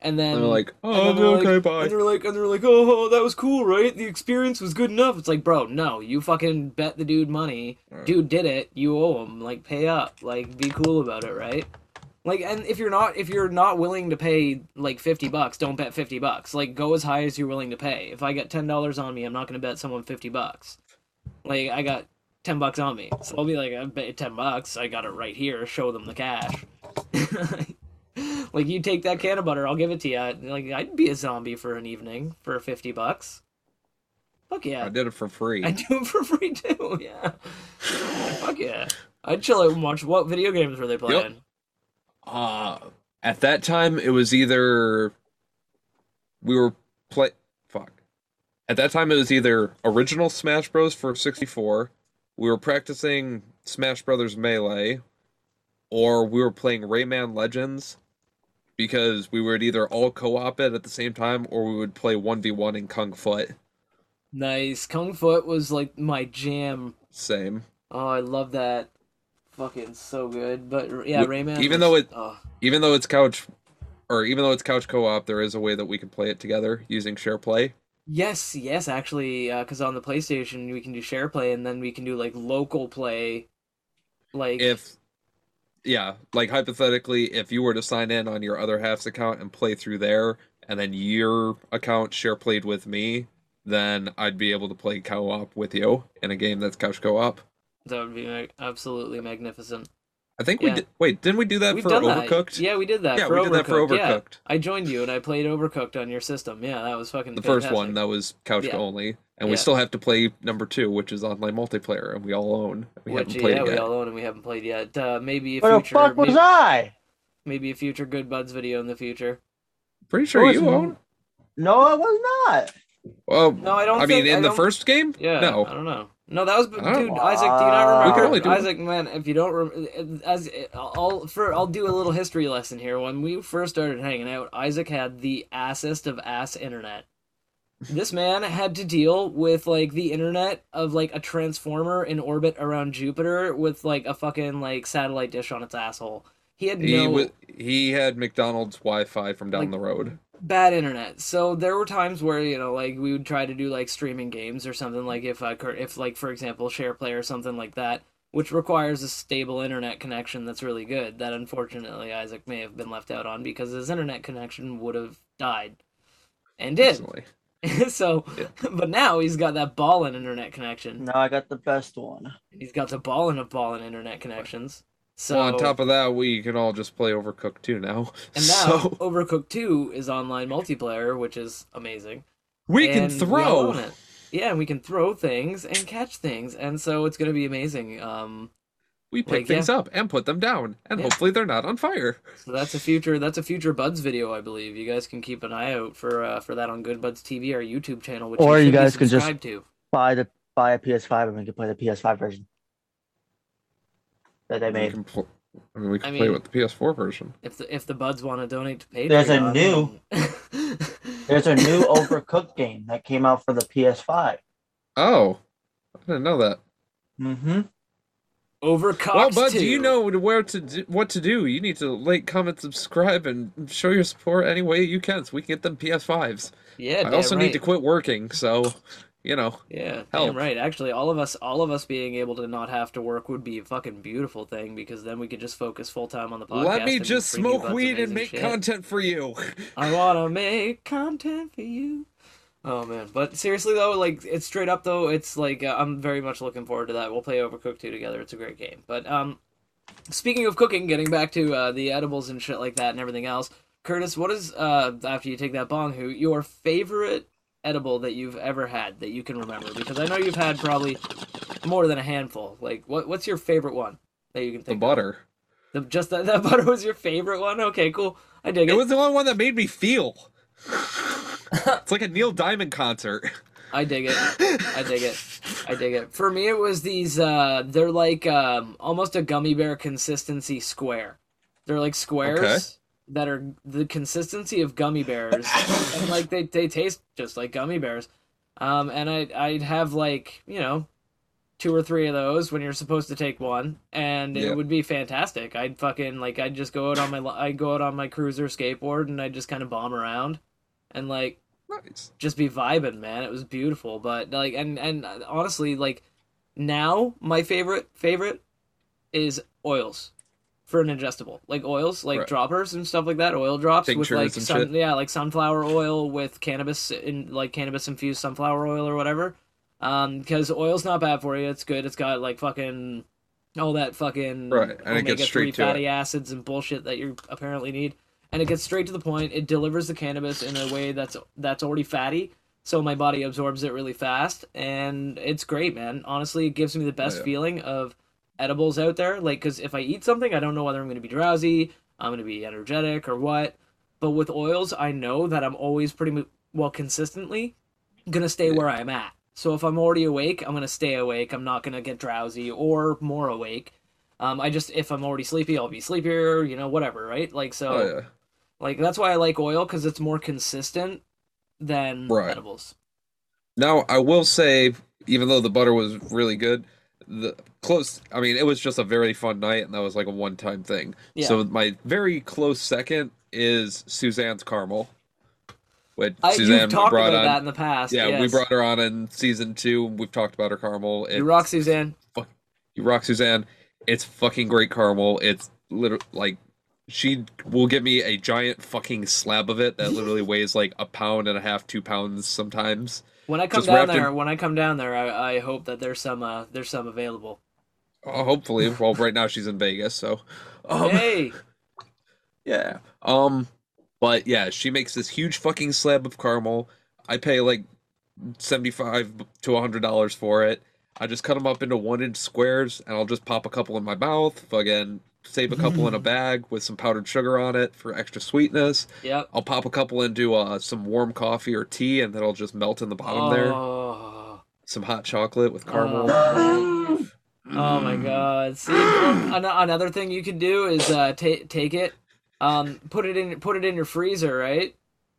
and then And they're like, "Oh, they're okay, like, bye." And they're like, and they're like, oh, oh, that was cool, right? The experience was good enough. It's like, bro, no, you fucking bet the dude money. Right. Dude did it. You owe him. Like, pay up. Like, be cool about it, right? Like, and if you're not if you're not willing to pay like fifty bucks, don't bet fifty bucks. Like, go as high as you're willing to pay. If I get ten dollars on me, I'm not gonna bet someone fifty bucks. Like, I got ten bucks on me, so I'll be like, I bet ten bucks. I got it right here. Show them the cash. like, you take that cannabutter, I'll give it to you. Like, I'd be a zombie for an evening for fifty bucks. Fuck yeah. I did it for free. I do it for free too. Yeah. Fuck yeah. I'd chill out and watch. What video games were they playing? Uh at that time it was either we were play fuck. At that time it was either original Smash Bros for 64, we were practicing Smash Brothers Melee, or we were playing Rayman Legends because we would either all co-op it at the same time or we would play 1v1 in Kung Foot. Nice. Kung Foot was like my jam. Same. Oh, I love that. Fucking so good. But yeah, Rayman. even though it- oh, Even though it's couch or even though it's couch co-op, there is a way that we can play it together using share play. yes, yes, actually, uh, because on the PlayStation we can do share play, and then we can do like local play. Like if yeah like hypothetically if you were to sign in on your other half's account and play through there and then your account share played with me then i'd be able to play co-op with you in a game that's couch co-op that would be mag- absolutely magnificent. i think we Yeah. did wait didn't we do that We've for done overcooked that. Yeah, we did that. Yeah, for we did that for Overcooked, yeah. Overcooked. I joined you and I played Overcooked on your system. Yeah, that was fucking the first fantastic. one that was couch Yeah. only and we Yeah. still have to play number two which is online multiplayer and we all own we Which, haven't played yeah, it we yet all own and we haven't played yet. Uh, maybe a Where the future, fuck was maybe, I? maybe a future Good Buds video in the future. pretty sure was you own No, I was not. well No, I don't. i mean think, in I the don't- first game Yeah, no I don't know. No, that was dude. I Isaac, do you not remember? We can only do- Isaac, man, if you don't, remember, as I'll for I'll do a little history lesson here. When we first started hanging out, Isaac had the assest of ass internet. This man had to deal with like the internet of like a transformer in orbit around Jupiter with like a fucking like satellite dish on its asshole. He had he no he had mcdonald's wi-fi from down Like- the road bad internet. So there were times where you know, like we would try to do like streaming games or something. Like if uh, I if like for example, SharePlay or something like that, which requires a stable internet connection that's really good. That unfortunately Isaac may have been left out on because his internet connection would have died, and did. recently. so, Yeah. but now he's got that ball ballin' internet connection. Now I got the best one. He's got the ballin' of ballin' internet connections. So well, on top of that, we can all just play Overcooked 2 now. and now so Overcooked Two is online multiplayer, which is amazing. we can and we throw. it. Yeah, and we can throw things and catch things, and so it's gonna be amazing. Um, We pick Like, things up and put them down, and Yeah. hopefully they're not on fire. so that's a future that's a future Buds video, I believe. You guys can keep an eye out for uh, for that on Good Buds TV, our YouTube channel, which Or you, you guys could just- to. Buy the buy a PS5 and we can play the PS5 version that they We can pl- I mean, we can I play mean- with the PS4 version. If the if the Buds want to donate to Patreon, There's a new- new. There's a new Overcooked game that came out for the PS5. Oh, I didn't know that. Mm-hmm. Overcooked. well, Bud, do you know where to do, what to do? You need to like, comment, subscribe, and show your support any way you can, so we can get them PS5s. Yeah, I also right. need to quit working, so you know. Yeah, Help. damn right. Actually, all of us, all of us being able to not have to work would be a fucking beautiful thing because then we could just focus full time on the podcast. Let me just smoke weed and make shit. content for you. I wanna make content for you. Oh man, but seriously though, like it's straight up though, it's like uh, I'm very much looking forward to that. We'll play Overcooked 2 together. It's a great game. But um, speaking of cooking, getting back to uh, the edibles and shit like that and everything else, Curtis, what is uh after you take that bong who your favorite edible that you've ever had that you can remember? Because I know you've had probably more than a handful. Like, what what's your favorite one that you can The think? butter. of? The, butter. just that, that butter was your favorite one. Okay, cool. I dig it. It was the only one that made me feel. it's like a Neil Diamond concert. I dig it. I dig it. I dig it. For me, it was these. uh They're like um almost a gummy bear consistency square. They're like squares Okay. That are the consistency of gummy bears, and like they they taste just like gummy bears. Um, and I I'd have like you know two or three of those when you're supposed to take one, and it would be fantastic. I'd fucking like I'd just go out on my I'd go out on my cruiser skateboard and I'd just kind of bomb around, and like Nice. just be vibing, man. It was beautiful, but like, and and honestly, like now my favorite favorite is oils. For an ingestible, like oils, like Right. droppers and stuff like that, oil drops with like sun, shit. yeah, like sunflower oil with cannabis in like cannabis infused sunflower oil or whatever. Um, because oil's not bad for you. It's good. It's got like fucking all that fucking Right, and it gets omega-3 straight to fatty acids and bullshit that you apparently need. And it gets straight to the point. It delivers the cannabis in a way that's that's already fatty, so my body absorbs it really fast, and it's great, man. Honestly, it gives me the best yeah. feeling of edibles out there. Like, because if I eat something, I don't know whether I'm going to be drowsy, I'm going to be energetic, or what. But with oils, I know that I'm always pretty well consistently gonna stay where I'm at. So if I'm already awake, I'm gonna stay awake. I'm not gonna get drowsy or more awake. Um, I just if I'm already sleepy, I'll be sleepier. You know, whatever, right? Like so, Oh, yeah. like that's why I like oil because it's more consistent than Right. edibles. Now, I will say, even though the butter was really good, the close. I mean, it was just a very fun night, and that was like a one-time thing. Yeah. So my very close second is Suzanne's caramel. Which I, Suzanne talked brought about on. that in the past. yeah, we brought her on in season two. We've talked about her caramel. you rock, Suzanne. you rock, Suzanne. It's fucking great caramel. It's literally like she will give me a giant fucking slab of it that literally weighs like a pound and a half, two pounds sometimes. When I come down wrapped in- there, when I come down there, I, I hope that there's some uh, there's some available. Oh, hopefully. Well, right now she's in Vegas, so. Um, hey, Yeah. Um, but yeah, she makes this huge fucking slab of caramel. I pay like seventy-five to hundred dollars for it. I just cut them up into one-inch squares, and I'll just pop a couple in my mouth. Fucking save a couple in a bag with some powdered sugar on it for extra sweetness. yep. I'll pop a couple into uh, some warm coffee or tea, and then I'll just melt in the bottom there. Oh. Some hot chocolate with caramel. Oh. Oh my Mm. god! See, another thing you can do is uh, ta- take it, um, put it in, put it in your freezer, right?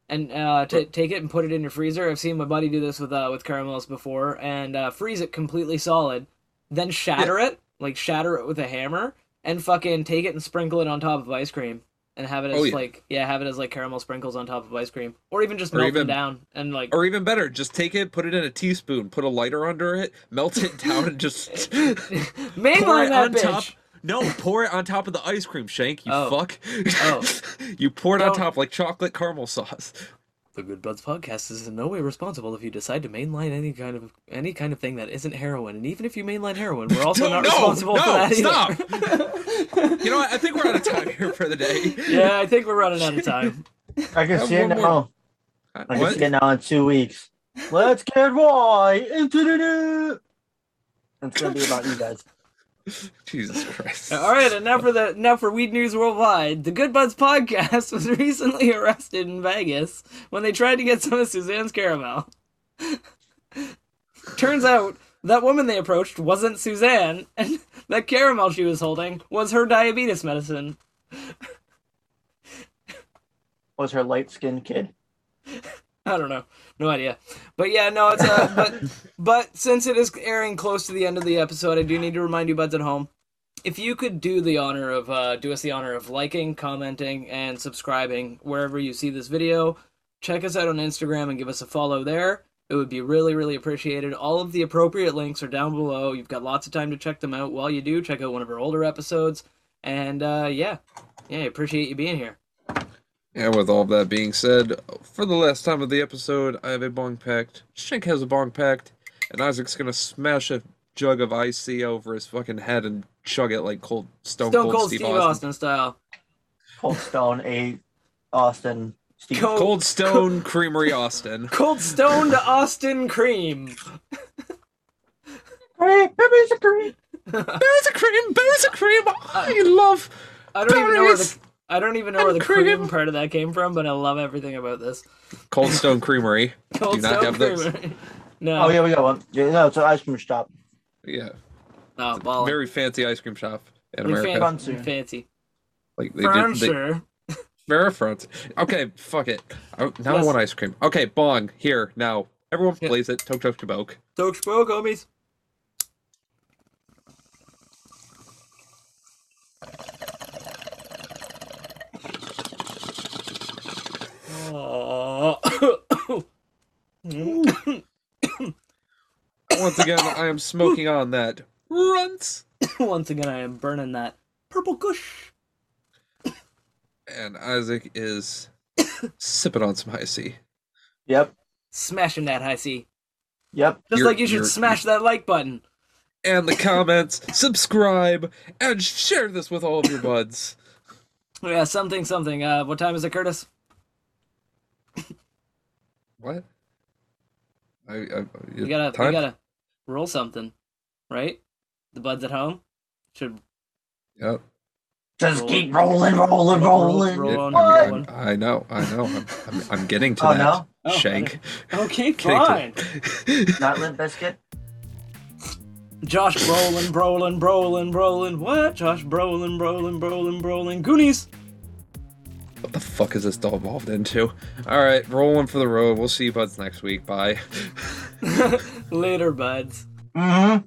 And uh, ta take it and put it in your freezer. I've seen my buddy do this with uh, with caramels before, and uh, freeze it completely solid, then shatter it, like shatter it with a hammer, and fucking take it and sprinkle it on top of ice cream, and have it oh, as Oh, yeah. like yeah, have it as like caramel sprinkles on top of ice cream, or even just Or melt them down and like Or even better, just take it, put it in a teaspoon, put a lighter under it, melt it down, and just mainline that bitch. top. No, pour it on top of the ice cream, Shank. You Oh. fuck. Oh. you pour it on top like chocolate caramel sauce. The Good Buds podcast is in no way responsible if you decide to mainline any kind of any kind of thing that isn't heroin, and even if you mainline heroin, we're also No, not no, responsible for no, that stop. either. You know what? I think we're out of time here for the day. yeah, I think we're running out of time. I can Have see it now. I can What? see it now in two weeks. Let's get right into the new. It's gonna be about you guys. Jesus Christ. All right, and now for the now for Weed News Worldwide. The Good Buds podcast was recently arrested in Vegas when they tried to get some of Suzanne's caramel. Turns out that woman they approached wasn't Suzanne, and that caramel she was holding was her diabetes medicine. Was her light skinned kid? I don't know, no idea. But yeah, no, it's uh, but but since it is airing close to the end of the episode, I do need to remind you, buds at home, if you could do the honor of uh, do us the honor of liking, commenting, and subscribing wherever you see this video. Check us out on Instagram and give us a follow there. It would be really, really appreciated. All of the appropriate links are down below. You've got lots of time to check them out. While you do, check out one of our older episodes. And uh, yeah, yeah, I appreciate you being here. And with all that being said, for the last time of the episode, I have a bong packed. Shank has a bong packed, and Isaac's gonna smash a jug of Hi-C over his fucking head and chug it like cold Stone, Stone Cold, Cold Steve, Steve Austin. Austin style. Cold Stone A. Austin. Steve. Cold- Cold Stone Creamery Austin. Cold Stone to Austin Cream. Hey, baby's a green. There's a cream, there's a cream. I love. I don't even know where the Berries I don't even know where the cream. cream. part of that came from, but I love everything about this. Cold Stone Creamery. Cold Do not Stone have those. Creamery. No. Oh yeah, we got one. Yeah, no, it's an ice cream shop. Yeah, Oh, well, very fancy ice cream shop in you're America. fancy. Fancy. fancy. Like they did. They, Fancy. very fancy. Okay, fuck it. I, now I want ice cream. Okay, bong here now. Everyone Yeah. blaze it. Tok tok tabok. Tok spoke, homies. Once again, I am smoking on that Runts. Once again, I am burning that purple gush. And Isaac is sipping on some Hi-C. Yep. Smashing that Hi-C. Yep. Just You're- like you should you're- smash that like button. And the comments, subscribe, and share this with all of your buds. Yeah, something, something. Uh, what time is it, Curtis? What? I, I, We gotta, time? we gotta roll something, right? The buds at home should Yep. Just Roll- keep rolling, rolling, roll, rolling. roll It- on, I'm- I'm- on. I know, I know. I'm, I'm, I'm getting to Oh, that. no? Oh, Shank. Okay, Getting to- fine. Not Limp Bizkit. Josh Brolin, Brolin, Brolin, Brolin. What? Josh Brolin, Brolin, Brolin, Brolin. Goonies. What the fuck is this all evolved into? All right, rolling for the road. We'll see you buds next week. Bye. Later, buds. Mm-hmm.